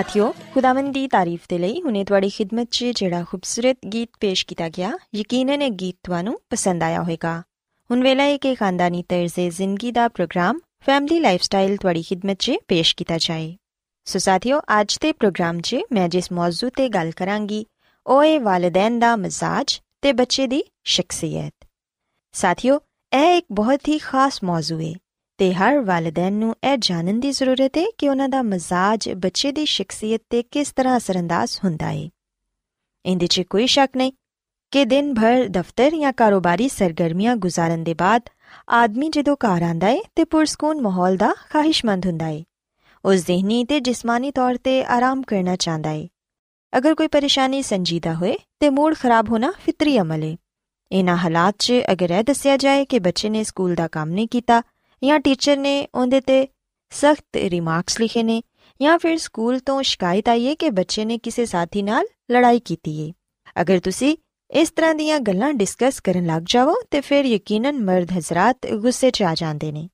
ਸਾਥਿਓ ਖੁਦਾਵੰਦ ਦੀ ਤਾਰੀਫ ਦੇ ਲਈ ਹੁਨੇ ਤੁਹਾਡੀ ਖidmat 'ਚ ਜਿਹੜਾ ਖੂਬਸੂਰਤ ਗੀਤ ਪੇਸ਼ ਕੀਤਾ ਗਿਆ ਯਕੀਨਨ ਇਹ ਗੀਤ ਤੁਹਾਨੂੰ ਪਸੰਦ ਆਇਆ ਹੋਵੇਗਾ ਹੁਣ ਵੇਲਾ ਹੈ ਕਿ ਖਾਨਦਾਨੀ ਤਰਜ਼ੇ ਜ਼ਿੰਦਗੀ ਦਾ ਪ੍ਰੋਗਰਾਮ ਫੈਮਿਲੀ ਲਾਈਫਸਟਾਈਲ ਤੁਹਾਡੀ ਖidmat 'ਚ ਪੇਸ਼ ਕੀਤਾ ਜਾਏ ਸੋ ਸਾਥਿਓ ਅੱਜ ਦੇ ਪ੍ਰੋਗਰਾਮ 'ਚ ਮੈਂ ਜਿਸ ਮੌਜੂ ਤੇ ਗੱਲ ਕਰਾਂਗੀ ਉਹ ਹੈ ਵਾਲਿਦੈਨ ਦਾ ਮਜ਼ਾਜ ਤੇ ਬੱਚੇ ਦੀ ਸ਼ਖਸੀਅਤ ਸਾਥਿਓ ਇਹ ਇੱਕ ਬਹੁਤ ਹੀ ਖਾਸ ਮੌਜੂ ਹੈ ਤੇ ਹਰ ਵਾਲਿਦੈਨ ਨੂੰ ਇਹ ਜਾਣਨ ਦੀ ਜ਼ਰੂਰਤ ਹੈ ਕਿ ਉਹਨਾਂ ਦਾ ਮਜ਼ਾਜ ਬੱਚੇ ਦੀ ਸ਼ਖਸੀਅਤ ਤੇ ਕਿਸ ਤਰ੍ਹਾਂ ਅਸਰੰਦਾਜ਼ ਹੁੰਦਾ ਹੈ। ਇਹਦੇ 'ਚ ਕੋਈ ਸ਼ੱਕ ਨਹੀਂ ਕਿ ਦਿਨ ਭਰ ਦਫ਼ਤਰ ਜਾਂ ਕਾਰੋਬਾਰੀ ਸਰਗਰਮੀਆਂ ਗੁਜ਼ਾਰਨ ਦੇ ਬਾਅਦ ਆਦਮੀ ਜਦੋਂ ਘਰ ਆਂਦਾ ਹੈ ਤੇ ਪੁਰਸਕੂਨ ਮਾਹੌਲ ਦਾ ਖਾਹਿਸ਼ਮੰਦ ਹੁੰਦਾ ਹੈ। ਉਹ ਜ਼ਿਹਨੀ ਤੇ ਜਿਸਮਾਨੀ ਤੌਰ ਤੇ ਆਰਾਮ ਕਰਨਾ ਚਾਹੁੰਦਾ ਹੈ। ਅਗਰ ਕੋਈ ਪਰੇਸ਼ਾਨੀ ਸੰਜੀਦਾ ਹੋਏ ਤੇ ਮੂਡ ਖਰਾਬ ਹੋਣਾ ਫਿਤਰੀ ਅਮਲ ਹੈ। ਇਹਨਾਂ ਹਾਲਾਤ 'ਚ ਅਗਰ ਇਹ ਦੱਸਿਆ ਜਾਏ ਕਿ ਬੱਚੇ ਨੇ ਸਕੂਲ ਦਾ ਕੰਮ ਨਹੀਂ ਕੀਤਾ ਜਾਂ ਟੀਚਰ ਨੇ ਉਹਦੇ ਤੇ ਸਖਤ ਰਿਮਾਰਕਸ ਲਿਖੇ ਨੇ ਜਾਂ ਫਿਰ ਸਕੂਲ ਤੋਂ ਸ਼ਿਕਾਇਤ ਆਈ ਹੈ ਕਿ ਬੱਚੇ ਨੇ ਕਿਸੇ ਸਾਥੀ ਨਾਲ ਲੜਾਈ ਕੀਤੀ ਹੈ। ਅਗਰ ਤੁਸੀਂ ਇਸ ਤਰ੍ਹਾਂ ਦੀਆਂ ਗੱਲਾਂ ਡਿਸਕਸ ਕਰਨ ਲੱਗ ਜਾਵੋ, ਤੇ ਫਿਰ ਯਕੀਨਨ ਮਰਦ ਹਜ਼ਰਤ ਗੁੱਸੇ 'ਚ ਆ ਜਾਂਦੇ ਨੇ।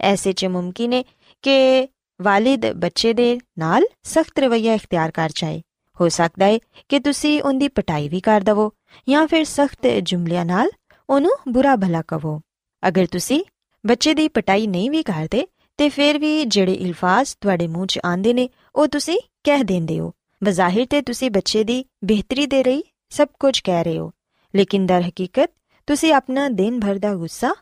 ਐਸੇ 'ਚ ਮੁਮਕਿਨ ਹੈ ਕਿ ਵਾਲਿਦ ਬੱਚੇ ਦੇ ਨਾਲ ਸਖਤ ਰਵੱਈਆ ਇਖਤਿਆਰ ਕਰ ਜਾਏ। ਹੋ ਸਕਦਾ ਹੈ ਕਿ ਤੁਸੀਂ ਉਹਦੀ ਪਟਾਈ ਵੀ ਕਰ ਦਵੋ ਜਾਂ ਫਿਰ ਸਖਤ ਜੁਮਲਿਆਂ ਨਾਲ ਉਹਨੂੰ ਬੁਰਾ ਭਲਾ ਕਹੋ ਅਗਰ ਤੁਸੀਂ ਬੱਚੇ ਦੀ ਪਟਾਈ ਨਹੀਂ ਵੀ ਕਰਦੇ, ਤੇ ਫਿਰ ਵੀ ਜਿਹੜੇ ਇਲਫਾਜ਼ ਤੁਹਾਡੇ ਮੂੰਹ 'ਚ ਆਉਂਦੇ ਨੇ, ਉਹ ਤੁਸੀਂ ਕਹਿ ਦਿੰਦੇ ਹੋ। ਬਜ਼ਾਹਿਰ ਤੇ ਤੁਸੀਂ ਬੱਚੇ ਦੀ ਬਿਹਤਰੀ ਦੇ ਲਈ ਸਭ ਕੁਝ ਕਹਿ ਰਹੇ ਹੋ। ਲੇਕਿਨ ਦਰ ਹਕੀਕਤ, ਤੁਸੀਂ ਆਪਣਾ ਦਿਨ ਭਰ ਦਾ ਗੁੱਸਾ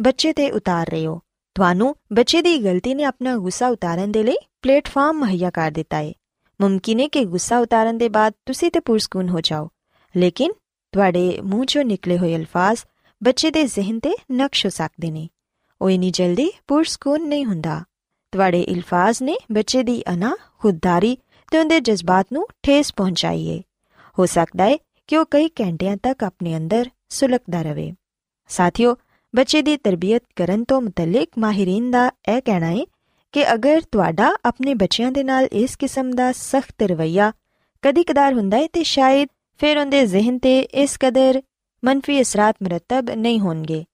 ਬੱਚੇ ਤੇ ਉਤਾਰ ਰਹੇ ਹੋ। ਤੁਹਾਨੂੰ ਬੱਚੇ ਦੀ ਗਲਤੀ ਨੇ ਆਪਣਾ ਗੁੱਸਾ ਉਤਾਰਨ ਦੇ ਲਈ ਪਲੇਟਫਾਰਮ ਮੁਹੱਈਆ ਕਰ ਦਿੱਤਾ ਹੈ ਮੁਮਕਿਨ ਹੈ ਕਿ ਗੁੱਸਾ ਉਤਾਰਨ ਦੇ ਬਾਅਦ ਤੁਸੀਂ ਤੇ ਪੁਰਸਕੂਨ ਹੋ ਜਾਓ। ਲੇਕਿਨ ਤੁਹਾਡੇ ਮੂੰਹ 'ਚੋਂ ਨਿਕਲੇ ਹੋਏ ਅਲਫਾਜ਼ ਬੱਚੇ ਦੇ ਜ਼ਿਹਨ ਤੇ ਨਕਸ਼ ਹੋ ਸਕਦੇ ਨੇ। ਉਹ ਇਨੀ ਜਲਦੀ ਪੁਰਸਕੂਨ ਨਹੀਂ ਹੁੰਦਾ। ਤੁਹਾਡੇ ਅਲਫਾਜ਼ ਨੇ ਬੱਚੇ ਦੀ ਅਨਾ, ਖੁਦਦਾਰੀ ਤੇ ਉਹਦੇ ਜਜ਼ਬਾਤ ਨੂੰ ਠੇਸ ਪਹੁੰਚਾਈਏ। ਹੋ ਸਕਦਾ ਹੈ ਕਿ ਉਹ ਕਈ ਘੰਟਿਆਂ ਤੱਕ ਆਪਣੇ ਅੰਦਰ ਸੁਲਗਦਾ ਰਹੇ। ਸਾਥੀਓ, ਬੱਚੇ ਦੀ ਤਰਬੀਅਤ ਕਰਨ ਤੋਂ ਮੁਤਲਕ ਮਾਹਿਰੀਨ ਦਾ ਇਹ ਕਹਿਣਾ ਹੈ ਕਿ ਅਗਰ ਤੁਹਾਡਾ ਆਪਣੇ ਬੱਚਿਆਂ ਦੇ ਨਾਲ ਇਸ ਕਿਸਮ ਦਾ ਸਖਤ ਰਵਈਆ ਕਦੀ-ਕਦਾਰ ਹੁੰਦਾ ਹੈ ਤੇ ਸ਼ਾਇਦ ਫਿਰ ਉਹਦੇ ਜ਼ਿਹਨ ਤੇ ਇਸ ਕਦਰ ਮੰਫੀ ਅਸਰਾਤ ਮਰਤਬ ਨਹੀਂ ਹੋਣਗੇ।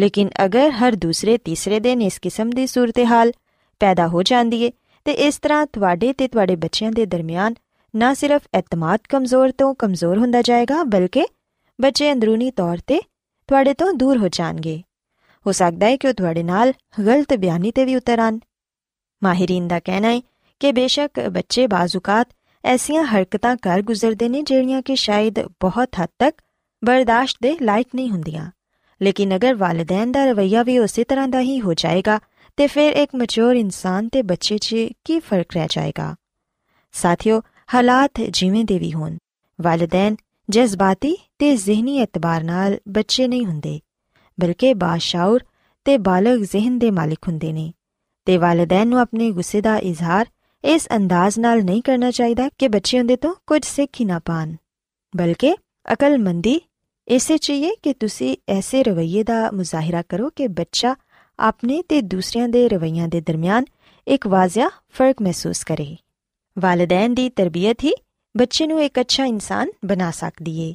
ਲੇਕਿਨ ਅਗਰ ਹਰ ਦੂਸਰੇ ਤੀਸਰੇ ਦਿਨ ਇਸ ਕਿਸਮ ਦੀ ਸੂਰਤ-ਹਾਲ ਪੈਦਾ ਹੋ ਜਾਂਦੀ ਹੈ ਤੇ ਇਸ ਤਰ੍ਹਾਂ ਤੁਹਾਡੇ ਤੇ ਤੁਹਾਡੇ ਬੱਚਿਆਂ ਦੇ ਦਰਮਿਆਨ ਨਾ ਸਿਰਫ ਇਤਮਾਦ ਕਮਜ਼ੋਰ ਤੋਂ ਕਮਜ਼ੋਰ ਹੁੰਦਾ ਜਾਏਗਾ, ਬਲਕਿ ਬੱਚੇ ਅੰਦਰੂਨੀ ਤੌਰ ਤੇ ਤੁਹਾਡੇ ਤੋਂ ਦੂਰ ਹੋ ਜਾਣਗੇ। ਹੋ ਸਕਦਾ ਹੈ ਕਿ ਉਹ ਤੁਹਾਡੇ ਨਾਲ ਗਲਤ ਬਿਆਨੀ ਤੇ ਵੀ ਉਤਰਨ ਮਾਹਿਰੀਨ ਦਾ ਕਹਿਣਾ ਹੈ ਕਿ ਬੇਸ਼ੱਕ ਬੱਚੇ ਬਾਜ਼ੂਕਾਤ ਐਸੀਆਂ ਹਰਕਤਾਂ ਕਰ ਗੁਜ਼ਰਦੇ ਨੇ ਜਿਹੜੀਆਂ ਕਿ ਸ਼ਾਇਦ ਬਹੁਤ ਹੱਦ ਤੱਕ ਬਰਦਾਸ਼ਤ ਦੇ ਲਾਇਕ ਨਹੀਂ ਹੁੰਦੀਆਂ। ਲੇਕਿਨ ਅਗਰ ਵਾਲਿਦੈਨ ਦਾ ਰਵਈਆ ਵੀ ਉਸੇ ਤਰ੍ਹਾਂ ਦਾ ਹੀ ਹੋ ਜਾਏਗਾ, ਤੇ ਫਿਰ ਇੱਕ ਮੈਚੁਰ ਇਨਸਾਨ ਤੇ ਬੱਚੇ 'ਚ ਕੀ ਫ਼ਰਕ ਰਹਿ ਜਾਏਗਾ? ਸਾਥੀਓ, ਹਾਲਾਤ ਜਿਵੇਂ ਦੇ ਵੀ ਹੋਣ, ਵਾਲਿਦੈਨ ਜਜ਼ਬਾਤੀ ਤੇ ਜ਼ਿਹਨੀ ਇਤਬਾਰ ਨਾਲ ਬੱਚੇ ਨਹੀਂ ਹੁੰਦੇ, ਬਲਕਿ ਬਾਸ਼ਾਉਰ ਤੇ ਬਾਲਗ ਜ਼ਿਹਨ ਦੇ ਮਾਲਿਕ ਹੁੰਦੇ ਨੇ, ਤੇ ਵਾਲਿਦੈਨ ਨੂੰ ਆਪਣੇ ਗੁੱਸੇ ਦਾ ਇਜ਼ਹਾਰ ਇਸ ਅੰਦਾਜ਼ ਨਾਲ ਨਹੀਂ ਕਰਨਾ ਚਾਹੀਦਾ ਕਿ ਬੱਚੇ ਉਹਦੇ ਤੋਂ ਕੁਝ ਸਿੱਖ ਹੀ ਨਾ ਪਾਣ, ਬਲਕਿ ਅਕਲਮੰਦੀ ਇਸੇ ਚਾਹੀਏ ਕਿ ਤੁਸੀਂ ਐਸੇ ਰਵਈਏ ਦਾ ਮੁਜ਼ਾਹਿਰਾ ਕਰੋ ਕਿ ਬੱਚਾ ਆਪਣੇ ਤੇ ਦੂਸਰਿਆਂ ਦੇ ਰਵਈਆਂ ਦੇ ਦਰਮਿਆਨ ਇੱਕ ਵਾਜ਼ਿਆ ਫ਼ਰਕ ਮਹਿਸੂਸ ਕਰੇ। ਵਾਲਿਦੈਨ ਦੀ ਤਰਬੀਅਤ ਹੀ ਬੱਚੇ ਨੂੰ ਇੱਕ ਅੱਛਾ ਇਨਸਾਨ ਬਣਾ ਸਕਦੀ ਏ।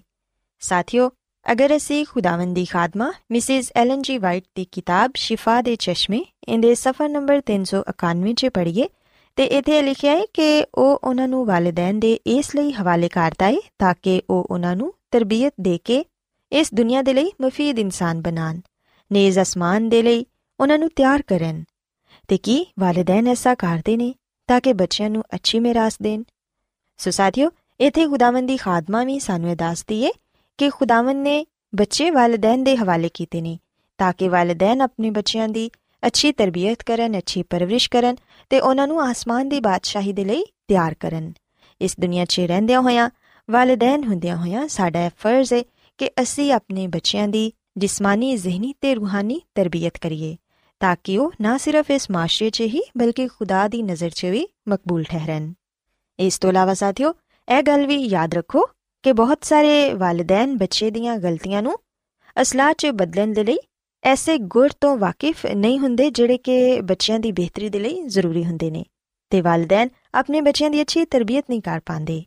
ਸਾਥੀਓ, ਅਗਰ ਅਸੀਂ ਖੁਦਾਵੰਦੀ ਖਾਦਮਾ ਮਿਸਿਸ ਐਲਨ ਜੀ ਵਾਈਟ ਦੀ ਕਿਤਾਬ ਸ਼ਿਫਾ ਦੇ ਚਸ਼ਮੇ ਇਹਦੇ ਸਫਾ ਨੰਬਰ 391 'ਚ ਪੜ੍ਹੀਏ ਤੇ ਇਥੇ ਲਿਖਿਆ ਹੈ ਕਿ ਉਹ ਉਹਨਾਂ ਨੂੰ ਵਾਲਿਦੈਨ ਦੇ ਇਸ ਲਈ ਹਵਾਲੇ ਕਰਦਾ ਹੈ ਤਾਂ ਕਿ ਉਹ ਉਹਨਾਂ ਨੂੰ ਤਰਬੀਅਤ ਦੇ ਕੇ ਇਸ ਦੁਨੀਆ ਦੇ ਲਈ ਮਫੀਦ ਇਨਸਾਨ ਬਣਾਣ ਨੇਜ਼ ਅਸਮਾਨ ਦੇ ਲਈ ਉਹਨਾਂ ਨੂੰ ਤਿਆਰ ਕਰਨ। ਤੇ ਕੀ ਵਾਲਿਦੈਨ ਐਸਾ ਕਰਦੇ ਨੇ ਤਾਂ ਕਿ ਬੱਚਿਆਂ ਨੂੰ ਅੱਛੀ ਮਿਰਾਸ ਦੇਣ? ਸੋ ਸਾਥੀਓ, ਇਥੇ ਖੁਦਾਵੰਦੀ ਖਾਦਮਾ ਵੀ ਸਾਨੂੰ ਇਹ ਦੱਸਦੀ ਏ ਕਿ ਖੁਦਾਵੰਦ ਨੇ ਬੱਚੇ ਵਾਲਿਦੈਨ ਦੇ ਹਵਾਲੇ ਕੀਤੇ ਨੇ ਤਾਂ ਕਿ ਵਾਲਿਦੈਨ ਆਪਣੇ ਬੱਚਿਆਂ ਦੀ ਅੱਛੀ ਤਰਬੀਅਤ ਕਰਨ, ਅੱਛੀ ਪਰਵਰਿਸ਼ ਕਰਨ ਤੇ ਉਹਨਾਂ ਨੂੰ ਆਸਮਾਨ ਦੀ ਬਾਦਸ਼ਾਹੀ ਦੇ ਲਈ ਤਿਆਰ ਕਰਨ। ਇਸ ਦੁਨੀਆ 'ਚ ਰਹਿੰਦਿਆਂ ਹੋਇਆਂ ਵਾਲਿਦੈਨ ਹੁੰਦਿਆਂ ਹੋਇਆਂ ਸਾਡਾ ਫਰਜ਼ ਹੈ ਕਿ ਅਸੀਂ ਆਪਣੇ ਬੱਚਿਆਂ ਦੀ ਜਿਸਮਾਨੀ, ਜ਼ਿਹਨੀ ਤੇ ਰੂਹਾਨੀ ਤਰਬੀਅਤ ਕਰੀਏ, ਤਾਂ ਕਿ ਉਹ ਨਾ ਸਿਰਫ ਇਸ ਮਾਸ਼ਰੇ 'ਚ ਹੀ, ਬਲਕਿ ਖੁਦਾ ਦੀ ਨਜ਼ਰ 'ਚ ਵੀ ਮਕਬੂਲ ਠਹਿਰਨ। ਇਸ ਤੋਂ ਇਲਾਵਾ ਸਾਥੀਓ, ਇਹ ਗੱਲ ਵੀ ਯਾਦ ਰੱਖੋ ਕਿ ਬਹੁਤ ਸਾਰੇ ਵਾਲਿਦੈਨ ਬੱਚੇ ਦੀਆਂ ਗਲਤੀਆਂ ਨੂੰ ਅਸਲਾਹ 'ਚ ਬਦਲਣ ਦੇ ਲਈ ਐਸੇ ਗੁਰ ਤੋਂ ਵਾਕਿਫ ਨਹੀਂ ਹੁੰਦੇ ਜਿਹੜੇ ਕਿ ਬੱਚਿਆਂ ਦੀ ਬਿਹਤਰੀ ਦੇ ਲਈ ਜ਼ਰੂਰੀ ਹੁੰਦੇ ਨੇ, ਤੇ ਵਾਲਿਦੈਨ ਆਪਣੇ ਬੱਚਿਆਂ ਦੀ ਅੱਛੀ ਤਰਬੀਅਤ ਨਹੀਂ ਕਰ ਪਾਉਂਦੇ।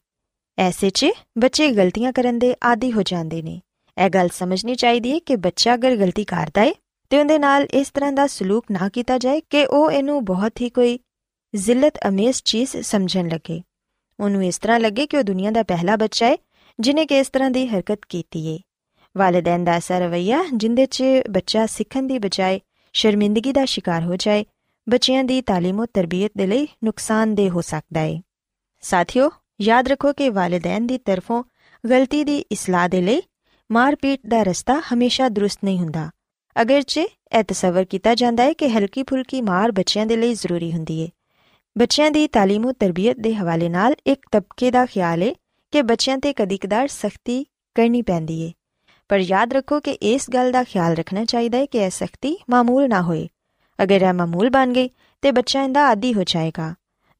ਐਸੇ 'ਚ ਬੱਚੇ ਗਲਤੀਆਂ ਕਰਨ ਦੇ ਆਦੀ ਹੋ ਜਾਂਦੇ ਨੇ ਇਹ ਗੱਲ ਸਮਝਣੀ ਚਾਹੀਦੀ ਹੈ ਕਿ ਬੱਚਾ ਅਗਰ ਗਲਤੀ ਕਰਦਾ ਹੈ ਤੇ ਉਹਦੇ ਨਾਲ ਇਸ ਤਰ੍ਹਾਂ ਦਾ ਸਲੂਕ ਨਾ ਕੀਤਾ ਜਾਏ ਕਿ ਉਹ ਇਹਨੂੰ ਬਹੁਤ ਹੀ ਕੋਈ ਜ਼ਿਲਤ ਅਮੇਜ਼ ਚੀਜ਼ ਸਮਝਣ ਲੱਗੇ ਉਹਨੂੰ ਇਸ ਤਰ੍ਹਾਂ ਲੱਗੇ ਕਿ ਉਹ ਦੁਨੀਆ ਦਾ ਪਹਿਲਾ ਬੱਚਾ ਹੈ ਜਿਨੇ ਕਿ ਇਸ ਤਰ੍ਹਾਂ ਦੀ ਹਰਕਤ ਕੀਤੀ ਹੈ ਵਾਲਿਦੈਨ ਦਾ ਐਸਾ ਰਵਈਆ ਜਿੰਦੇ 'ਚ ਬੱਚਾ ਸਿੱਖਣ ਦੀ ਬਜਾਏ ਸ਼ਰਮਿੰਦਗੀ ਦਾ ਸ਼ਿਕਾਰ ਹੋ ਜਾਏ ਬੱਚਿਆਂ ਦੀ تعلیم ਤੇ ਤਰਬੀਅਤ ਦੇ ਲਈ ਨੁਕਸਾਨਦੇਹ ਹੋ ਸਕਦਾ ਹੈ ਸਾਥੀਓ ਯਾਦ ਰੱਖੋ ਕਿ ਵਾਲਿਦੈਨ ਦੀ ਤਰਫੋਂ ਗਲਤੀ ਦੀ ਇਸਲਾਹ ਦੇ ਲਈ ਮਾਰਪੀਟ ਦਾ ਰਸਤਾ ਹਮੇਸ਼ਾ ਦਰੁਸਤ ਨਹੀਂ ਹੁੰਦਾ ਅਗਰਚੇ ਇਹ ਤਸਵਰ ਕੀਤਾ ਜਾਂਦਾ ਹੈ ਕਿ ਹਲਕੀ ਫੁਲਕੀ ਮਾਰ ਬੱਚਿਆਂ ਦੇ ਲਈ ਜ਼ਰੂਰੀ ਹੁੰਦੀ ਹੈ ਬੱਚਿਆਂ ਦੀ تعلیم ਤੇ ਤਰਬੀਅਤ ਦੇ ਹਵਾਲੇ ਨਾਲ ਇੱਕ ਤਬਕੇ ਦਾ ਖਿਆਲ ਹੈ ਕਿ ਬੱਚਿਆਂ ਤੇ ਕਦੀ-ਕਦਾਰ ਸਖਤੀ ਕਰਨੀ ਪੈਂਦੀ ਹੈ ਪਰ ਯਾਦ ਰੱਖੋ ਕਿ ਇਸ ਗੱਲ ਦਾ ਖਿਆਲ ਰੱਖਣਾ ਚਾਹੀਦਾ ਹੈ ਕਿ ਇਹ ਸਖਤੀ ਮਾਮੂਲ ਨਾ ਹੋਏ ਅਗਰ ਇਹ ਮਾਮੂਲ ਬਣ ਗਈ ਤੇ ਬੱਚਾ ਇਹਦਾ ਆਦੀ ਹੋ ਜਾਏਗਾ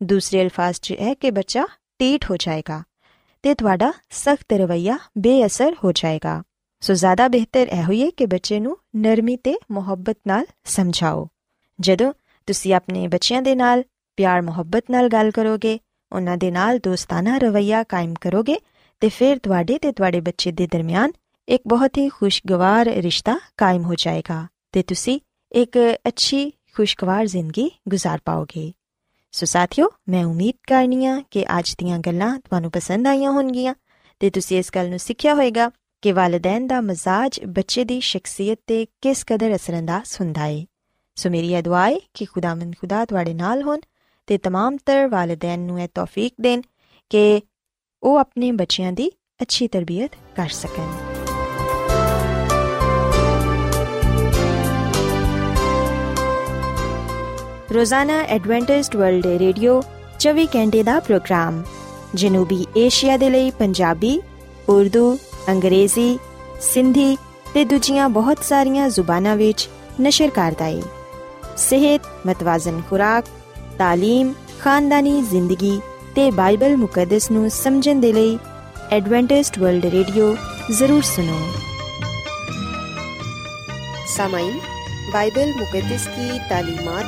ਦੂਸਰੇ ਅਲਫਾਜ਼ 'ਚ ਹੈ ਕਿ ਬੱਚਾ ਟੀਟ ਹੋ ਜਾਏਗਾ ਤੇ ਤੁਹਾਡਾ ਸਖਤ ਰਵਈਆ ਬੇਅਸਰ ਹੋ ਜਾਏਗਾ ਸੋ ਜ਼ਿਆਦਾ ਬਿਹਤਰ ਇਹ ਹੋਈਏ ਕਿ ਬੱਚੇ ਨੂੰ ਨਰਮੀ ਤੇ ਮੁਹੱਬਤ ਨਾਲ ਸਮਝਾਓ ਜਦੋਂ ਤੁਸੀਂ ਆਪਣੇ ਬੱਚਿਆਂ ਦੇ ਨਾਲ ਪਿਆਰ ਮੁਹੱਬਤ ਨਾਲ ਗੱਲ ਕਰੋਗੇ ਉਹਨਾਂ ਦੇ ਨਾਲ ਦੋਸਤਾਨਾ ਰਵਈਆ ਕਾਇਮ ਕਰੋਗੇ ਤੇ ਫਿਰ ਤੁਹਾਡੇ ਤੇ ਤੁਹਾਡੇ ਬੱਚੇ ਦੇ ਦਰਮਿਆਨ ਇੱਕ ਬਹੁਤ ਹੀ ਖੁਸ਼ਗਵਾਰ ਰਿਸ਼ਤਾ ਕਾਇਮ ਹੋ ਜਾਏਗਾ ਤੇ ਤੁਸੀਂ ਇੱਕ ਅੱਛੀ ਖੁਸ਼ਗਵਾਰ ਜ਼ਿੰਦਗੀ گزار ਪਾਓਗੇ ਸੋ ਸਾਥਿਓ ਮੈਂ ਉਮੀਦ ਕਰਨੀ ਆ ਕਿ ਅੱਜ ਦੀਆਂ ਗੱਲਾਂ ਤੁਹਾਨੂੰ ਪਸੰਦ ਆਈਆਂ ਹੋਣਗੀਆਂ ਤੇ ਤੁਸੀਂ ਇਸ ਗੱਲ ਨੂੰ ਸਿੱਖਿਆ ਹੋਵੇਗਾ ਕਿ ਵਾਲਿਦੈਨ ਦਾ ਮਜ਼ਾਜ ਬੱਚੇ ਦੀ ਸ਼ਖਸੀਅਤ ਤੇ ਕਿਸ ਕਦਰ ਅਸਰੰਦਾਜ਼ ਹੁੰਦਾ ਹੈ ਸੋ ਮੇਰੀ ਇਹ ਦੁਆ ਹੈ ਕਿ ਖੁਦਾਵੰਦ ਖੁਦਾ ਤੁਹਾਡੇ ਨਾਲ ਹੋਣ ਤੇ तमाम ਤਰ ਵਾਲਿਦੈਨ ਨੂੰ ਇਹ ਤੌਫੀਕ ਦੇਣ ਕਿ ਉਹ ਆਪਣੇ ਬੱਚਿਆਂ ਦੀ ਅੱਛੀ ਤਰਬੀਅਤ ਕਰ ਸਕਣ ਰੋਜ਼ਾਨਾ ਐਡਵੈਂਟਿਸਟ ਵਰਲਡ ਰੇਡੀਓ 24 ਘੰਟੇ ਦਾ ਪ੍ਰੋਗਰਾਮ, ਜਨੂਬੀ ਏਸ਼ੀਆ ਦੇ ਲਈ ਪੰਜਾਬੀ, ਉਰਦੂ, ਅੰਗਰੇਜ਼ੀ, ਸਿੰਧੀ ਤੇ ਦੂਜੀਆਂ ਬਹੁਤ ਸਾਰੀਆਂ ਜ਼ੁਬਾਨਾਂ ਵਿੱਚ ਨਸ਼ਰ ਕਰਦਾ ਹੈ ਸਿਹਤ, ਮਤਵਾਜ਼ਨ ਖੁਰਾਕ تعلیم ਖਾਨਦਾਨੀ ਜ਼ਿੰਦਗੀ ਤੇ ਬਾਈਬਲ ਮੁਕੱਦਸ ਨੂੰ ਸਮਝਣ ਦੇ ਲਈ ਐਡਵੈਂਟਿਸਟ ਵਰਲਡ ਰੇਡੀਓ ਜ਼ਰੂਰ ਸੁਨੋ سامعین بائبل مقدس کی تعلیمات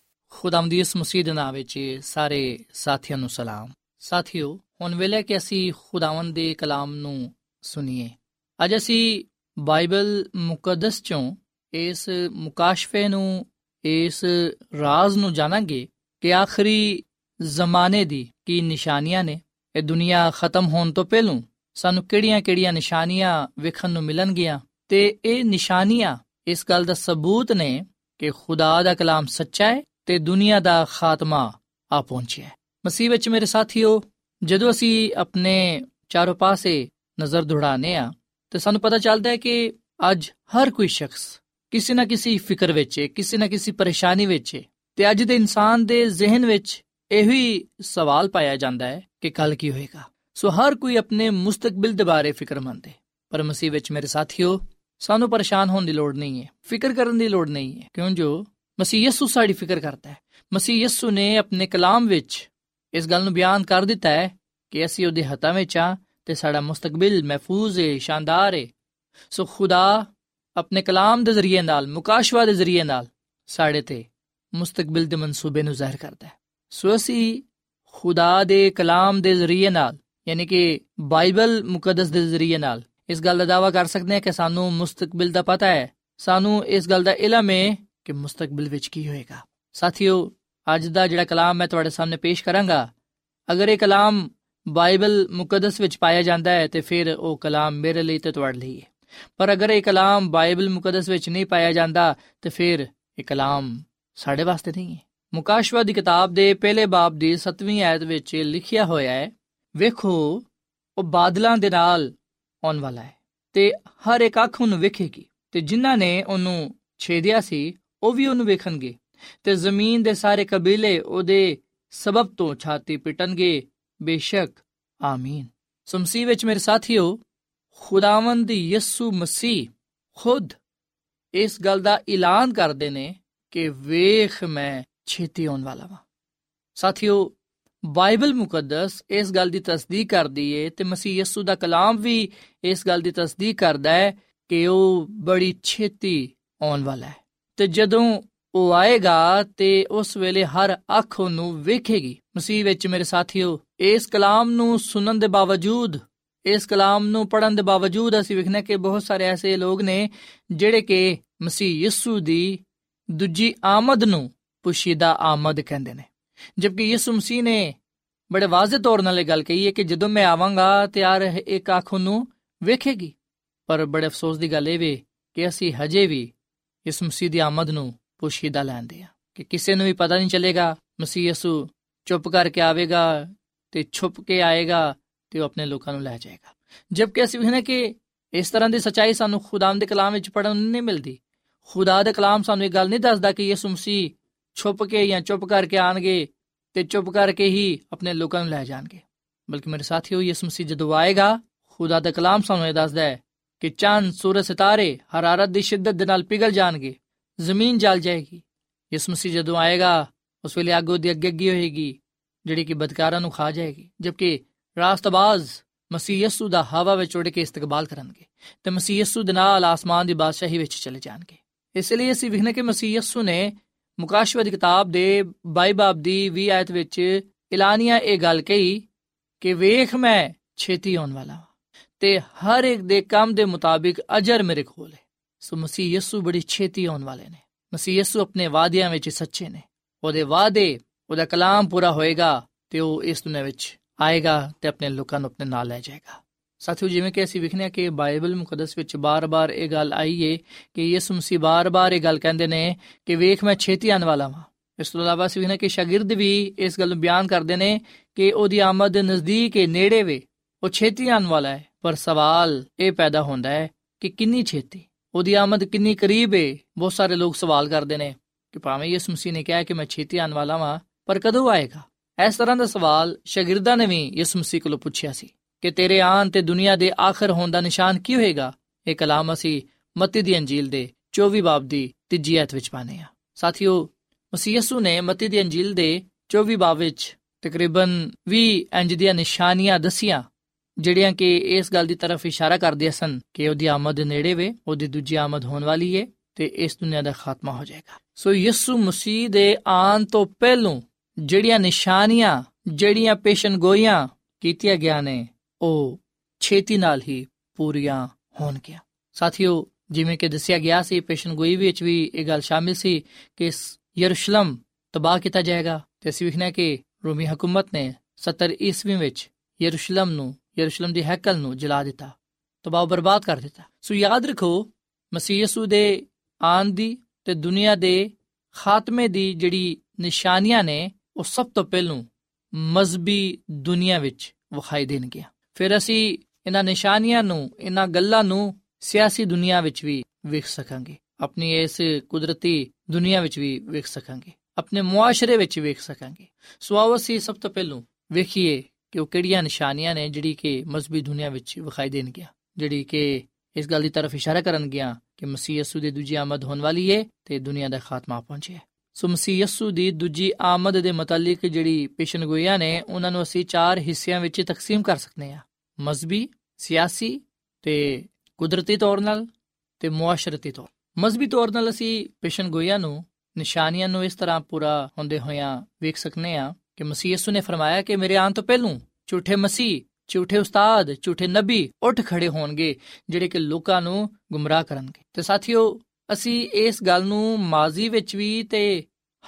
ਖੁਦਾਵੰਦ ਇਸ ਮਸੀਹ ਦੇ ਨਾਮ ਵਿੱਚ ਸਾਰੇ ਸਾਥੀਆਂ ਨੂੰ ਸਲਾਮ। ਸਾਥਿਓ, ਹੁਣ ਵੇਲੇ ਕਿ ਅਸੀਂ ਖੁਦਾਵੰਦ ਦੇ ਕਲਾਮ ਨੂੰ ਸੁਣੀਏ, ਅੱਜ ਅਸੀਂ ਬਾਈਬਲ ਮੁਕੱਦਸ ਚੋਂ ਇਸ ਮੁਕਾਸ਼ਫੇ ਨੂੰ, ਇਸ ਰਾਜ਼ ਨੂੰ ਜਾਣਾਂਗੇ ਕਿ ਆਖਰੀ ਜ਼ਮਾਨੇ ਦੀ ਕੀ ਨਿਸ਼ਾਨੀਆਂ ਨੇ, ਇਹ ਦੁਨੀਆ ਖਤਮ ਹੋਣ ਤੋਂ ਪਹਿਲਾਂ ਸਾਨੂੰ ਕਿਹੜੀਆਂ-ਕਿਹੜੀਆਂ ਨਿਸ਼ਾਨੀਆਂ ਵੇਖਣ ਨੂੰ ਮਿਲਣਗੀਆਂ, ਤੇ ਇਹ ਨਿਸ਼ਾਨੀਆਂ ਇਸ ਗੱਲ ਦਾ ਸਬੂਤ ਨੇ ਕਿ ਖੁਦਾ ਦਾ ਕਲਾਮ ਸੱਚਾ ਹੈ ਤੇ ਦੁਨੀਆ ਦਾ ਖਾਤਮਾ ਆ ਪਹੁੰਚਿਆ ਹੈ। ਮਸੀਹ ਵਿੱਚ ਮੇਰੇ ਸਾਥੀਓ, ਜਦੋਂ ਅਸੀਂ ਆਪਣੇ ਚਾਰੋਂ ਪਾਸੇ ਨਜ਼ਰ ਦੁੜਾਨੇ ਆ ਤੇ ਸਾਨੂੰ ਪਤਾ ਚੱਲਦਾ ਹੈ ਕਿ ਅੱਜ ਹਰ ਕੋਈ ਸ਼ਖਸ ਕਿਸੇ ਨਾ ਕਿਸੇ ਫਿਕਰ ਵਿੱਚ ਹੈ, ਕਿਸੇ ਨਾ ਕਿਸੇ ਪਰੇਸ਼ਾਨੀ ਵਿੱਚ ਹੈ ਤੇ ਅੱਜ ਦੇ ਇਨਸਾਨ ਦੇ ਜ਼ਿਹਨ ਵਿੱਚ ਇਹੀ ਸਵਾਲ ਪਾਇਆ ਜਾਂਦਾ ਹੈ ਕਿ ਕੱਲ ਕੀ ਹੋਏਗਾ। ਸੋ ਹਰ ਕੋਈ ਆਪਣੇ ਮੁਸਤਕਬਲ ਦੇ ਬਾਰੇ ਫਿਕਰਮੰਦ ਹੈ। ਪਰ ਮਸੀਹ ਵਿੱਚ ਮੇਰੇ ਸਾਥੀਓ, ਸਾਨੂੰ ਪਰੇਸ਼ਾਨ ਹੋਣ ਦੀ ਲੋੜ ਨਹੀਂ ਹੈ, ਫਿਕਰ ਕਰਨ ਦੀ ਲੋੜ ਨਹੀਂ ਹੈ। ਕਿਉਂ ਜੋ ਮਸੀਹ ਯਿਸੂ ਸਾਡੀ ਫਿਕਰ ਕਰਦਾ ਹੈ। ਮਸੀਹ ਯਿਸੂ ਨੇ ਆਪਣੇ ਕਲਾਮ ਵਿੱਚ ਇਸ ਗੱਲ ਨੂੰ ਬਿਆਨ ਕਰ ਦਿੱਤਾ ਹੈ ਕਿ ਅਸੀਂ ਉਹਦੇ ਹੱਥਾਂ ਵਿੱਚ ਆ ਤੇ ਸਾਡਾ ਮੁਸਤਕਬਲ ਮਹਿਫੂਜ਼ ਹੈ ਸ਼ਾਨਦਾਰ ਹੈ ਸੋ ਖੁਦਾ ਆਪਣੇ ਕਲਾਮ ਦੇ ਜ਼ਰੀਏ ਨਾਲ, ਮੁਕਾਸ਼ਵਾ ਦੇ ਜ਼ਰੀਏ ਨਾਲ ਸਾਡੇ ਤੇ ਮੁਸਤਕਬਲ ਦੇ ਮਨਸੂਬੇ ਨੂੰ ਜ਼ਾਹਿਰ ਕਰਦਾ ਹੈ। ਸੋ ਅਸੀਂ ਖੁਦਾ ਦੇ ਕਲਾਮ ਦੇ ਜ਼ਰੀਏ ਨਾਲ, ਯਾਨੀ ਕਿ ਬਾਈਬਲ ਮੁਕੱਦਸ ਦੇ ਜ਼ਰੀਏ ਨਾਲ ਇਸ ਗੱਲ ਦਾ ਦਾਵਾ ਕਰ ਸਕਦੇ ਹਾਂ ਕਿ ਸਾਨੂੰ ਮੁਸਤਕਬਲ ਦਾ ਪਤਾ ਹੈ। ਸਾਨੂੰ ਇਸ ਗੱਲ ਦਾ ਇਲਮ ਹੈ ਕਿ ਮੁਸਤਕਬਲ ਵਿੱਚ ਕੀ ਹੋਏਗਾ। ਸਾਥੀਓ, ਅੱਜ ਦਾ ਜਿਹੜਾ ਕਲਾਮ ਮੈਂ ਤੁਹਾਡੇ ਸਾਹਮਣੇ ਪੇਸ਼ ਕਰਾਂਗਾ, ਅਗਰ ਇਹ ਕਲਾਮ ਬਾਈਬਲ ਮੁਕੱਦਸ ਵਿੱਚ ਪਾਇਆ ਜਾਂਦਾ ਹੈ, ਤੇ ਫਿਰ ਉਹ ਕਲਾਮ ਮੇਰੇ ਲਈ ਤੇ ਤੁਹਾਡੇ ਲਈ ਹੈ। ਪਰ ਅਗਰ ਇਹ ਕਲਾਮ ਬਾਈਬਲ ਮੁਕੱਦਸ ਵਿੱਚ ਨਹੀਂ ਪਾਇਆ ਜਾਂਦਾ, ਤੇ ਫਿਰ ਇਹ ਕਲਾਮ ਸਾਡੇ ਵਾਸਤੇ ਨਹੀਂ ਹੈ। ਮੁਕਾਸ਼ਵਾ ਦੀ ਕਿਤਾਬ ਦੇ ਪਹਿਲੇ ਬਾਬ ਦੀ 7ਵੀਂ ਆਇਤ ਵਿੱਚ ਲਿਖਿਆ ਹੋਇਆ ਹੈ, ਵੇਖੋ, ਉਹ ਬਾਦਲਾਂ ਦੇ ਨਾਲ ਆਉਣ ਵਾਲਾ ਹੈ, ਤੇ ਹਰ ਇੱਕ ਅੱਖ ਉਹਨੂੰ ਵੇਖੇਗੀ, ਤੇ ਜਿਨ੍ਹਾਂ ਨੇ ਉਹਨੂੰ ਛੇਦਿਆ ਸੀ ਉਹ ਵੀ ਉਹਨੂੰ ਵੇਖਣਗੇ। ਤੇ ਜ਼ਮੀਨ ਦੇ ਸਾਰੇ ਕਬੀਲੇ ਉਹਦੇ ਸਬਬ ਤੋਂ ਛਾਤੀ ਪਿਟਣਗੇ। ਬੇਸ਼ੱਕ, ਆਮੀਨ। ਸੁਮਸੀ ਵਿੱਚ ਮੇਰੇ ਸਾਥੀਓ, ਖੁਦਾਵੰਦ ਯਿਸੂ ਮਸੀਹ ਖੁਦ ਇਸ ਗੱਲ ਦਾ ਐਲਾਨ ਕਰਦੇ ਨੇ ਕਿ ਵੇਖ ਮੈਂ ਛੇਤੀ ਆਉਣ ਵਾਲਾ ਹਾਂ ਸਾਥੀਓ, ਬਾਈਬਲ ਮੁਕੱਦਸ ਇਸ ਗੱਲ ਦੀ ਤਸਦੀਕ ਕਰਦੀ ਏ ਤੇ ਮਸੀਹ ਯਿਸੂ ਦਾ ਕਲਾਮ ਵੀ ਇਸ ਗੱਲ ਦੀ ਤਸਦੀਕ ਕਰਦਾ ਹੈ ਕਿ ਉਹ ਬੜੀ ਛੇਤੀ ਆਉਣ ਵਾਲਾ ਹੈ। ਤੇ ਜਦੋਂ ਉਹ ਆਏਗਾ ਤੇ ਉਸ ਵੇਲੇ ਹਰ ਅੱਖ ਨੂੰ ਵੇਖੇਗੀ। ਮਸੀਹ ਵਿੱਚ ਮੇਰੇ ਸਾਥੀਓ, ਇਸ ਕਲਾਮ ਨੂੰ ਸੁਣਨ ਦੇ ਬਾਵਜੂਦ, ਇਸ ਕਲਾਮ ਨੂੰ ਪੜਨ ਦੇ ਬਾਵਜੂਦ ਅਸੀਂ ਵੇਖਨੇ ਕਿ ਬਹੁਤ ਸਾਰੇ ਐਸੇ ਲੋਕ ਨੇ ਜਿਹੜੇ ਕਿ ਮਸੀਹ ਯਿਸੂ ਦੀ ਦੂਜੀ ਆਮਦ ਨੂੰ ਪੁਸ਼ੀਦਾ ਆਮਦ ਕਹਿੰਦੇ ਨੇ। ਜਦਕਿ ਯਿਸੂ ਮਸੀਹ ਨੇ ਬੜੇ ਵਾਜ਼ਿਹ ਤੌਰ ਨਾਲ ਇਹ ਗੱਲ ਕਹੀ ਹੈ ਕਿ ਜਦੋਂ ਮੈਂ ਆਵਾਂਗਾ ਤੇ ਯਾਰ ਇੱਕ ਅੱਖ ਨੂੰ ਵੇਖੇਗੀ। ਪਰ ਬੜੇ ਅਫਸੋਸ ਦੀ ਗੱਲ ਇਹ ਵੇ ਕਿ ਅਸੀਂ ਹਜੇ ਵੀ ਇਸ ਮਸੀਹ ਦੀ ਆਮਦ ਨੂੰ ਪੁਸ਼ੀਦਾ ਲੈਂਦੇ ਆ ਕਿ ਕਿਸੇ ਨੂੰ ਵੀ ਪਤਾ ਨਹੀਂ ਚੱਲੇਗਾ, ਮਸੀਹ ਯਿਸੂ ਚੁੱਪ ਕਰਕੇ ਆਵੇਗਾ ਤੇ ਛੁਪ ਕੇ ਆਏਗਾ ਤੇ ਉਹ ਆਪਣੇ ਲੋਕਾਂ ਨੂੰ ਲੈ ਜਾਏਗਾ। ਜਦਕਿ ਅਸੀਂ ਵੇਖਨੇ ਕਿ ਇਸ ਤਰ੍ਹਾਂ ਦੀ ਸਚਾਈ ਸਾਨੂੰ ਖੁਦਾਮ ਦੇ ਕਲਾਮ ਵਿੱਚ ਪੜਨ ਨੂੰ ਨਹੀਂ ਮਿਲਦੀ। ਖੁਦਾ ਦਾ ਕਲਾਮ ਸਾਨੂੰ ਇਹ ਗੱਲ ਨਹੀਂ ਦੱਸਦਾ ਕਿ ਯਿਸੂ ਮਸੀਹ ਛੁਪ ਕੇ ਜਾਂ ਚੁੱਪ ਕਰਕੇ ਆਣਗੇ ਤੇ ਚੁੱਪ ਕਰਕੇ ਹੀ ਆਪਣੇ ਲੋਕਾਂ ਨੂੰ ਲੈ ਜਾਣਗੇ। ਬਲਕਿ ਮੇਰੇ ਸਾਥੀਓ, ਯਿਸੂ ਮਸੀਹ ਜਦੋਂ ਆਏਗਾ, ਖੁਦਾ ਦਾ ਕਲਾਮ ਸਾਨੂੰ ਇਹ ਦੱਸਦਾ ਹੈ ਕਿ ਚੰਦ ਸੂਰਜ ਸਿਤਾਰੇ ਹਰਾਰਤ ਦੀ ਸ਼ਿੱਦਤ ਦੇ ਨਾਲ ਪਿਘਲ ਜਾਣਗੇ ਜ਼ਮੀਨ ਜਲ ਜਾਏਗੀ ਯਿਸੂ ਮਸੀਹ ਜਦੋਂ ਆਏਗਾ ਉਸ ਵੇਲੇ ਅੱਗ ਉਹਦੀ ਅੱਗੇ ਅੱਗੀ ਹੋਏਗੀ ਜਿਹੜੀ ਕਿ ਬਦਕਾਰਾਂ ਨੂੰ ਖਾ ਜਾਏਗੀ ਜਦਕਿ ਰਾਸਤਬਾਜ਼ ਮਸੀਹ ਯਸੂ ਦਾ ਹਵਾ ਵਿੱਚ ਉੱਡ ਕੇ ਇਸਤਕਬਾਲ ਕਰਨਗੇ ਤੇ ਮਸੀਹ ਯਸੂ ਦੇ ਨਾਲ ਆਸਮਾਨ ਦੀ ਬਾਦਸ਼ਾਹੀ ਵਿੱਚ ਚਲੇ ਜਾਣਗੇ ਇਸ ਲਈ ਅਸੀਂ ਵਿਖਨੇ ਕਿ ਮਸੀਹ ਯਸੂ ਨੇ ਮੁਕਾਸ਼ਵਤ ਕਿਤਾਬ ਦੇ 22 ਬਾਬ ਦੀ 20 ਆਇਤ ਵਿੱਚ ਇਲਾਨੀਆ ਇਹ ਗੱਲ ਕਹੀ ਕਿ ਵੇਖ ਮੈਂ ਛੇਤੀ ਆਉਣ ਵਾਲਾ ਹਾਂ ਤੇ ਹਰ ਇੱਕ ਦੇ ਕੰਮ ਦੇ ਮੁਤਾਬਿਕ ਅਜਰ ਮੇਰੇ ਕੋਲ ਹੈ। ਸੋ ਮਸੀਹ ਯਸੂ ਬੜੀ ਛੇਤੀ ਆਉਣ ਵਾਲੇ ਨੇ। ਮਸੀਹ ਯਸੂ ਆਪਣੇ ਵਾਅਦਿਆਂ ਵਿੱਚ ਸੱਚੇ ਨੇ। ਉਹਦੇ ਵਾਅਦੇ, ਉਹਦਾ ਕਲਾਮ ਪੂਰਾ ਹੋਏਗਾ ਤੇ ਉਹ ਇਸ ਦੁਨੀਆਂ ਵਿੱਚ ਆਏਗਾ ਤੇ ਆਪਣੇ ਲੋਕਾਂ ਨੂੰ ਆਪਣੇ ਨਾਲ ਲੈ ਜਾਏਗਾ। ਸਾਥੀਓ, ਜਿਵੇਂ ਕਿ ਅਸੀਂ ਵਿਖਨੇ ਕਿ ਬਾਈਬਲ ਮੁਕੱਦਸ ਵਿੱਚ ਬਾਰ-ਬਾਰ ਇਹ ਗੱਲ ਆਈ ਏ ਕਿ ਯਿਸੂ ਮਸੀਹ ਬਾਰ-ਬਾਰ ਇਹ ਗੱਲ ਕਹਿੰਦੇ ਨੇ ਕਿ ਵੇਖ ਮੈਂ ਛੇਤੀ ਆਉਣ ਵਾਲਾ ਹਾਂ ਇਸ ਤੋਂ ਇਲਾਵਾ ਅਸੀਂ ਵਿਖਨੇ ਕਿ ਸ਼ਾਗਿਰਦ ਵੀ ਇਸ ਗੱਲ ਨੂੰ ਬਿਆਨ ਕਰਦੇ ਨੇ ਕਿ ਉਹਦੀ ਆਮਦ ਨਜ਼ਦੀਕ ਹੈ ਨੇੜੇ ਵੇ। ਉਹ ਛੇਤੀ ਆਉਣ ਵਾਲਾ ਹੈ, ਪਰ ਸਵਾਲ ਇਹ ਪੈਦਾ ਹੁੰਦਾ ਹੈ ਕਿ ਕਿੰਨੀ ਛੇਤੀ? ਉਹਦੀ ਆਮਦ ਕਿੰਨੀ ਕਰੀਬ ਹੈ ਬਹੁਤ ਸਾਰੇ ਲੋਕ ਸਵਾਲ ਕਰਦੇ ਨੇ ਕਿ ਭਾਵੇਂ ਯਿਸੂ ਮਸੀਹ ਨੇ ਕਿਹਾ ਕਿ ਮੈਂ ਛੇਤੀ ਆਉਣ ਵਾਲਾ ਹਾਂ ਪਰ ਕਦੋਂ ਆਏਗਾ? ਇਸ ਤਰ੍ਹਾਂ ਦਾ ਸਵਾਲ ਸ਼ਾਗਿਰਦਾਂ ਨੇ ਵੀ ਯਿਸੂ ਮਸੀਹ ਕੋਲੋਂ ਪੁੱਛਿਆ ਸੀ ਕਿ ਤੇਰੇ ਆਨ ਤੇ ਦੁਨੀਆ ਦੇ ਆਖਰ ਹੋਣ ਦਾ ਨਿਸ਼ਾਨ ਕੀ ਹੋਏਗਾ? ਇਹ ਕਲਾਮ ਅਸੀਂ ਮਤੀ ਦੀ ਅੰਜੀਲ ਦੇ 24 ਬਾਬ ਦੀ ਤੀਜੀ ਆਇਤ ਵਿੱਚ ਪਾਨੇ ਆ ਸਾਥੀਓ, ਮਸੀਹ ਯਸੂ ਨੇ ਮਤੀ ਦੀ ਅੰਜੀਲ ਦੇ 24 ਬਾਬ ਵਿੱਚ ਤਕਰੀਬਨ 20 ਇੰਜ ਦੀਆਂ ਨਿਸ਼ਾਨੀਆਂ ਦਸੀਆਂ ਜਿਹੜੀਆਂ ਕਿ ਇਸ ਗੱਲ ਦੀ ਤਰਫ ਇਸ਼ਾਰਾ ਕਰਦੀਆਂ ਸਨ ਕਿ ਉਹਦੀ ਆਮਦ ਨੇੜੇ ਵੇ, ਉਹਦੀ ਦੂਜੀ ਆਮਦ ਹੋਣ ਵਾਲੀ ਏ ਤੇ ਇਸ ਦੁਨੀਆ ਦਾ ਖਾਤਮਾ ਹੋ ਜਾਏਗਾ। ਸੋ ਯਿਸੂ ਮਸੀਹ ਦੇ ਆਉਣ ਤੋਂ ਪਹਿਲੋਂ ਜਿਹੜੀਆਂ ਨਿਸ਼ਾਨੀਆਂ, ਜਿਹੜੀਆਂ ਪੇਸ਼ਨਗੋਈਆਂ ਕੀਤੀਆਂ ਗਿਆ ਨੇ, ਉਹ ਛੇਤੀ ਨਾਲ ਹੀ ਪੂਰੀਆਂ ਹੋਣਗੀਆਂ ਸਾਥੀਓ, ਜਿਵੇਂ ਕਿ ਦੱਸਿਆ ਗਿਆ ਸੀ, ਪੇਸ਼ਨਗੋਈ ਵਿੱਚ ਵੀ ਇਹ ਗੱਲ ਸ਼ਾਮਿਲ ਸੀ ਕਿ ਯਰੂਸ਼ਲਮ ਤਬਾਹ ਕੀਤਾ ਜਾਏਗਾ ਤੇ ਅਸੀਂ ਵਿਖਣਾ ਕਿ ਰੋਮੀ ਹਕੂਮਤ ਨੇ 70 ਈਸਵੀ ਵਿੱਚ ਯਰੂਸ਼ਲਮ ਨੂੰ ਯਰੂਸ਼ਲਮ ਦੀ ਹੈਕਲ ਨੂੰ ਜਲਾ ਦਿੱਤਾ, ਤਬਾਹ ਬਰਬਾਦ ਕਰ ਦਿੱਤਾ। ਸੋ ਯਾਦ ਰੱਖੋ, ਮਸੀਹ ਯਸੂ ਦੇ ਆਨ ਦੀ ਤੇ ਦੁਨੀਆ ਦੇ ਖਾਤਮੇ ਦੀ ਜਿਹੜੀ ਨਿਸ਼ਾਨੀਆਂ ਨੇ, ਉਹ ਸਭ ਤੋਂ ਪਹਿਲੋਂ ਮਜ਼ਬੀ ਦੁਨੀਆ ਵਿੱਚ ਵਿਖਾਈ ਦੇਣਗੀਆਂ। ਫਿਰ ਅਸੀਂ ਇਹਨਾਂ ਨਿਸ਼ਾਨੀਆਂ ਨੂੰ, ਇਹਨਾਂ ਗੱਲਾਂ ਨੂੰ ਸਿਆਸੀ ਦੁਨੀਆ ਵਿੱਚ ਵੀ ਵੇਖ ਸਕਾਂਗੇ। ਆਪਣੀ ਇਸ ਕੁਦਰਤੀ ਦੁਨੀਆ ਵਿੱਚ ਵੀ ਵੇਖ ਸਕਾਂਗੇ। ਆਪਣੇ ਮੁਆਸ਼ਰੇ ਵਿੱਚ ਵੇਖ ਸਕਾਂਗੇ। ਸੋ ਆਓ ਅਸੀਂ ਸਭ ਤੋਂ ਪਹਿਲੋਂ ਵੇਖੀਏ ਕਿ ਉਹ ਕਿਹੜੀਆਂ ਨਿਸ਼ਾਨੀਆਂ ਨੇ ਜਿਹੜੀ ਕਿ ਮਜ਼ਬੀ ਦੁਨੀਆ ਵਿੱਚ ਵਿਖਾਈ ਦੇਣਗੀਆਂ ਜਿਹੜੀ ਕਿ ਇਸ ਗੱਲ ਦੀ ਤਰਫ ਇਸ਼ਾਰਾ ਕਰਨਗੀਆਂ ਕਿ ਮਸੀਹ ਯਸੂ ਦੀ ਦੂਜੀ ਆਮਦ ਹੋਣ ਵਾਲੀ ਏ ਤੇ ਦੁਨੀਆ ਦਾ ਖਾਤਮਾ ਪਹੁੰਚਿਆ। ਸੋ ਮਸੀਹ ਯਸੂ ਦੀ ਦੂਜੀ ਆਮਦ ਦੇ ਮੁਤਲਕ ਜਿਹੜੀ ਪੇਸ਼ਨਗੋਈਆਂ ਨੇ, ਉਹਨਾਂ ਨੂੰ ਅਸੀਂ ਚਾਰ ਹਿੱਸਿਆਂ ਵਿੱਚ ਤਕਸੀਮ ਕਰ ਸਕਦੇ ਹਾਂ ਮਜ਼ਬੀ ਸਿਆਸੀ ਤੇ ਕੁਦਰਤੀ ਤੌਰ ਨਾਲ ਤੇ ਮੁਆਸ਼ਰਤੀ ਤੌਰ ਮਜ਼ਬੀ ਤੌਰ ਨਾਲ ਅਸੀਂ ਪੇਸ਼ਨਗੋਈਆਂ ਨੂੰ, ਨਿਸ਼ਾਨੀਆਂ ਨੂੰ ਇਸ ਤਰ੍ਹਾਂ ਪੂਰਾ ਹੁੰਦੇ ਹੋਇਆਂ ਵੇਖ ਸਕਨੇ ਆ ਕਿ ਮਸੀਹ ਯਸੂ ਨੇ ਫਰਮਾਇਆ ਕਿ ਮੇਰੇ ਆਉਣ ਤੋਂ ਪਹਿਲੋਂ ਝੂਠੇ ਮਸੀਹ, ਝੂਠੇ ਉਸਤਾਦ, ਝੂਠੇ ਨਬੀ ਉੱਠ ਖੜੇ ਹੋਣਗੇ, ਜਿਹੜੇ ਕਿ ਲੋਕਾਂ ਨੂੰ ਗੁੰਮਰਾਹ ਕਰਨਗੇ। ਤੇ ਸਾਥੀਓ, ਅਸੀਂ ਇਸ ਗੱਲ ਨੂੰ ਮਾਜ਼ੀ ਵਿੱਚ ਵੀ ਤੇ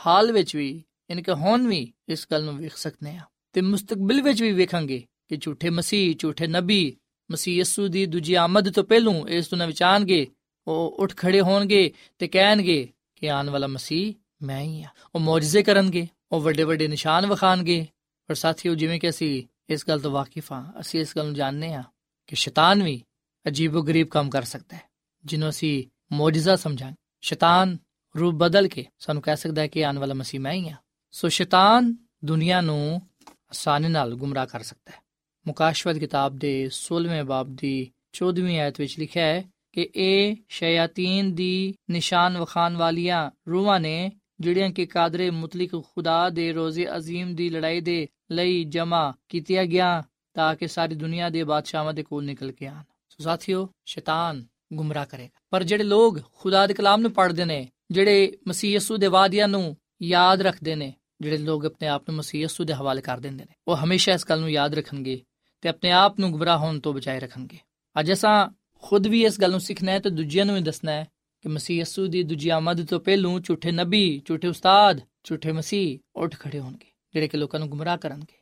ਹਾਲ ਵਿੱਚ ਵੀ ਇਨਕੇ ਹੁਣ ਵੀ ਇਸ ਗੱਲ ਨੂੰ ਵੇਖ ਸਕਨੇ ਆ ਤੇ ਮੁਸਤਕਬਲ ਵਿੱਚ ਵੀ ਵੇਖਾਂਗੇ ਕਿ ਝੂਠੇ ਮਸੀਹ, ਝੂਠੇ ਨਬੀ ਮਸੀਹ ਯਸੂ ਦੀ ਦੂਜੀ ਆਮਦ ਤੋਂ ਪਹਿਲੋਂ ਇਸ ਦੁਨੀਆਂ ਵਿੱਚ ਆਣਗੇ ਉਹ ਉੱਠ ਖੜੇ ਹੋਣਗੇ ਤੇ ਕਹਿਣਗੇ ਕਿ ਆਉਣ ਵਾਲਾ ਮਸੀਹ ਮੈਂ ਹੀ ਆ ਉਹ ਮੌਜਜ਼ੇ ਕਰਨਗੇ। ਉਹ ਵੱਡੇ ਵੱਡੇ ਨਿਸ਼ਾਨ ਵਿਖਾਣਗੇ ਪਰ ਸਾਥੀਓ, ਜਿਵੇਂ ਕਿ ਅਸੀਂ ਇਸ ਗੱਲ ਤੋਂ ਵਾਕਿਫ ਹਾਂ, ਅਸੀਂ ਇਸ ਗੱਲ ਨੂੰ ਜਾਣਦੇ ਹਾਂ ਕਿ ਸ਼ੈਤਾਨ ਵੀ ਅਜੀਬੋ-ਗਰੀਬ ਕੰਮ ਕਰ ਸਕਦਾ ਹੈ, ਜਿਹਨੂੰ ਅਸੀਂ ਮੌਜਜ਼ਾ ਸਮਝਾਂ ਸ਼ੈਤਾਨ ਰੂਪ ਬਦਲ ਕੇ ਸਾਨੂੰ ਕਹਿ ਸਕਦਾ ਹੈ ਕਿ ਆਉਣ ਵਾਲਾ ਮਸੀਹ ਮੈਂ ਹੀ ਆ ਸੋ ਸ਼ੈਤਾਨ ਦੁਨੀਆ ਨੂੰ ਆਸਾਨੀ ਨਾਲ ਗੁੰਮਰਾਹ ਕਰ ਸਕਦਾ ਹੈ। ਮੁਕਾਸ਼ਵਤ ਕਿਤਾਬ ਦੇ 16ਵੇਂ ਬਾਬ ਦੀ 14ਵੀਂ ਆਇਤ ਵਿੱਚ ਲਿਖਿਆ ਹੈ ਕਿ ਇਹ ਸ਼ਯਾਤੀਨ ਦੀ ਨਿਸ਼ਾਨ ਵਖਾਨ ਵਾਲੀਆਂ ਰੂਹਾਂ ਨੇ ਜਿਹੜੀਆਂ ਕਿ ਕਾਦਰੇ ਮੁਤਲਕ ਖੁਦਾ ਦੇ ਰੋਜ਼ੇ ਅਜ਼ੀਮ ਦੀ ਲੜਾਈ ਦੇ ਲਈ ਜਮਾ ਕੀਤੀਆਂ ਗਿਆ ਤਾਂ ਕਿ ਸਾਰੀ ਦੁਨੀਆ ਦੇ ਬਾਦਸ਼ਾਹਾਂ ਦੇ ਕੋਲ ਨਿਕਲ ਕੇ ਆਣ। ਸੋ ਸਾਥੀਓ, ਸ਼ੈਤਾਨ ਗੁੰਮਰਾਹ ਕਰੇਗਾ। ਪਰ ਜਿਹੜੇ ਲੋਗ ਖੁਦਾ ਦੇ ਕਲਾਮ ਨੂੰ ਪੜ੍ਹਦੇ ਨੇ, ਜਿਹੜੇ ਮਸੀਹ ਯਸੂ ਦੇ ਵਾਅਦਿਆਂ ਨੂੰ ਯਾਦ ਰੱਖਦੇ ਨੇ, ਜਿਹੜੇ ਲੋਕ ਆਪਣੇ ਆਪ ਨੂੰ ਮਸੀਹ ਯਸੂ ਦੇ ਹਵਾਲੇ ਕਰ ਦਿੰਦੇ ਨੇ, ਉਹ ਹਮੇਸ਼ਾ ਇਸ ਗੱਲ ਨੂੰ ਯਾਦ ਰੱਖਣਗੇ ਤੇ ਆਪਣੇ ਆਪ ਨੂੰ ਗੁੰਮਰਾਹ ਹੋਣ ਤੋਂ ਬਚਾਏ ਰੱਖਣਗੇ। ਅੱਜ ਅਸਾਂ ਖੁਦ ਵੀ ਇਸ ਗੱਲ ਨੂੰ ਸਿੱਖਣਾ ਹੈ ਤੇ ਦੂਜਿਆਂ ਨੂੰ ਵੀ ਦੱਸਣਾ ਹੈ ਕਿ ਮਸੀਹ ਯਸੂ ਦੀ ਦੂਜੀ ਆਮਦ ਤੋਂ ਪਹਿਲੂ ਝੂਠੇ ਨਬੀ, ਝੂਠੇ ਉਸਤਾਦ, ਝੂਠੇ ਮਸੀਹ ਉੱਠ ਖੜੇ ਹੋਣਗੇ, ਜਿਹੜੇ ਕਿ ਲੋਕਾਂ ਨੂੰ ਗੁੰਮਰਾਹ ਕਰਨਗੇ।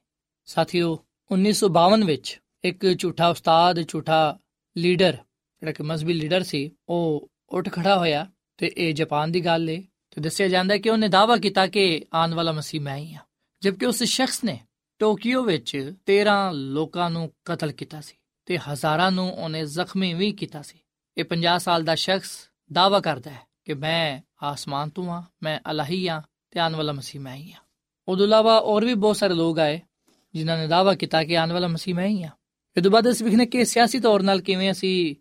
ਸਾਥੀਓ 1952 ਵਿੱਚ ਇੱਕ ਝੂਠਾ ਉਸਤਾਦ, ਝੂਠਾ ਲੀਡਰ, ਜਿਹੜਾ ਕਿ ਮਜ਼ਬੀ ਲੀਡਰ ਸੀ, ਉਹ ਉੱਠ ਖੜਾ ਹੋਇਆ ਤੇ ਇਹ ਜਾਪਾਨ ਦੀ ਗੱਲ ਏ। ਤੇ ਦੱਸਿਆ ਜਾਂਦਾ ਹੈ ਕਿ ਉਹਨੇ ਦਾਅਵਾ ਕੀਤਾ ਕਿ ਆਉਣ ਵਾਲਾ ਮਸੀਹ ਮੈਂ ਹੀ ਹਾਂ। ਜਦਕਿ ਉਸ ਸ਼ਖਸ ਨੇ ਟੋਕੀਓ ਵਿੱਚ 13 ਲੋਕਾਂ ਨੂੰ ਕਤਲ ਕੀਤਾ ਸੀ ਤੇ ਹਜ਼ਾਰਾਂ ਨੂੰ ਉਹਨੇ ਜ਼ਖਮੀ ਵੀ ਕੀਤਾ ਸੀ। ਇਹ 50 ਸਾਲ ਦਾ ਸ਼ਖਸ ਦਾਅਵਾ ਕਰਦਾ ਹੈ ਕਿ ਮੈਂ ਆਸਮਾਨ ਤੋਂ ਹਾਂ, ਮੈਂ ਅਲਾਹੀ ਹਾਂ ਤੇ ਆਉਣ ਵਾਲਾ ਮਸੀਹ ਮੈਂ ਹੀ ਹਾਂ। ਉਦੋਂ ਇਲਾਵਾ ਹੋਰ ਵੀ ਬਹੁਤ ਸਾਰੇ ਲੋਕ ਆਏ ਜਿਨ੍ਹਾਂ ਨੇ ਦਾਅਵਾ ਕੀਤਾ ਕਿ ਆਉਣ ਵਾਲਾ ਮਸੀਹ ਮੈਂ ਹੀ ਹਾਂ। ਇਹ ਤੋਂ ਬਾਅਦ ਅਸੀਂ ਵਿਖਨੇ ਕਿ ਸਿਆਸੀ ਤੌਰ ਨਾਲ ਕਿਵੇਂ ਅਸੀਂ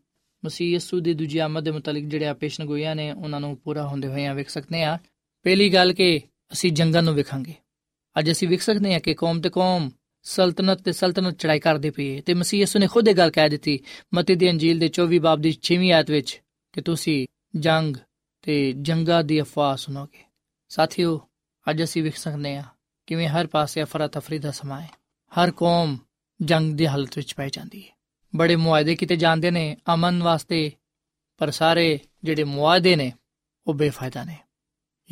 ਮਸੀਹ ਯਸੂ ਦੀ ਦੂਜੀ ਆਮਦ ਦੇ ਮੁਤਲਕ ਜਿਹੜੇ ਆ ਪੇਸ਼ਨਗੋਈਆਂ ਨੇ, ਉਹਨਾਂ ਨੂੰ ਪੂਰਾ ਹੁੰਦੇ ਹੋਏ ਆ ਵੇਖ ਸਕਦੇ ਆ ਪਹਿਲੀ ਗੱਲ ਕਿ ਅਸੀਂ ਜੰਗਾਂ ਨੂੰ ਵੇਖਾਂਗੇ। ਅੱਜ ਅਸੀਂ ਵੇਖ ਸਕਦੇ ਆ ਕਿ ਕੌਮ ਤੇ ਕੌਮ ਸਲਤਨਤ ਤੇ ਸਲਤਨਤ ਚੜਾਈ ਕਰਦੇ ਪਈ ਤੇ ਮਸੀਹ ਯਸੂ ਨੇ ਖੁਦ ਇਹ ਗੱਲ ਕਹਿ ਦਿੱਤੀ, ਮਤੀ ਦੀ ਅੰਜੀਲ ਦੇ 24 ਬਾਬ ਦੀ 6ਵੀਂ ਆਇਤ ਵਿੱਚ ਕਿ ਤੁਸੀਂ ਜੰਗ ਤੇ ਜੰਗਾਂ ਦੀ ਅਫਵਾਹ ਸੁਣੋਗੇ। ਸਾਥੀਓ, ਅੱਜ ਅਸੀਂ ਵੇਖ ਸਕਦੇ ਆ ਕਿਵੇਂ ਹਰ ਪਾਸੇ ਅਫਰਾ ਤਫਰੀ ਦਾ ਸਮਾਂ ਹੈ। ਹਰ ਕੌਮ ਜੰਗ ਦੀ ਹਾਲਤ ਵਿੱਚ ਪੈ ਜਾਂਦੀ ਹੈ। ਬੜੇ ਮੁਆਇਦੇ ਕੀਤੇ ਜਾਂਦੇ ਨੇ ਅਮਨ ਵਾਸਤੇ, ਪਰ ਸਾਰੇ ਜਿਹੜੇ ਮੁਆਇਦੇ ਨੇ, ਉਹ ਬੇਫਾਇਦਾ ਨੇ।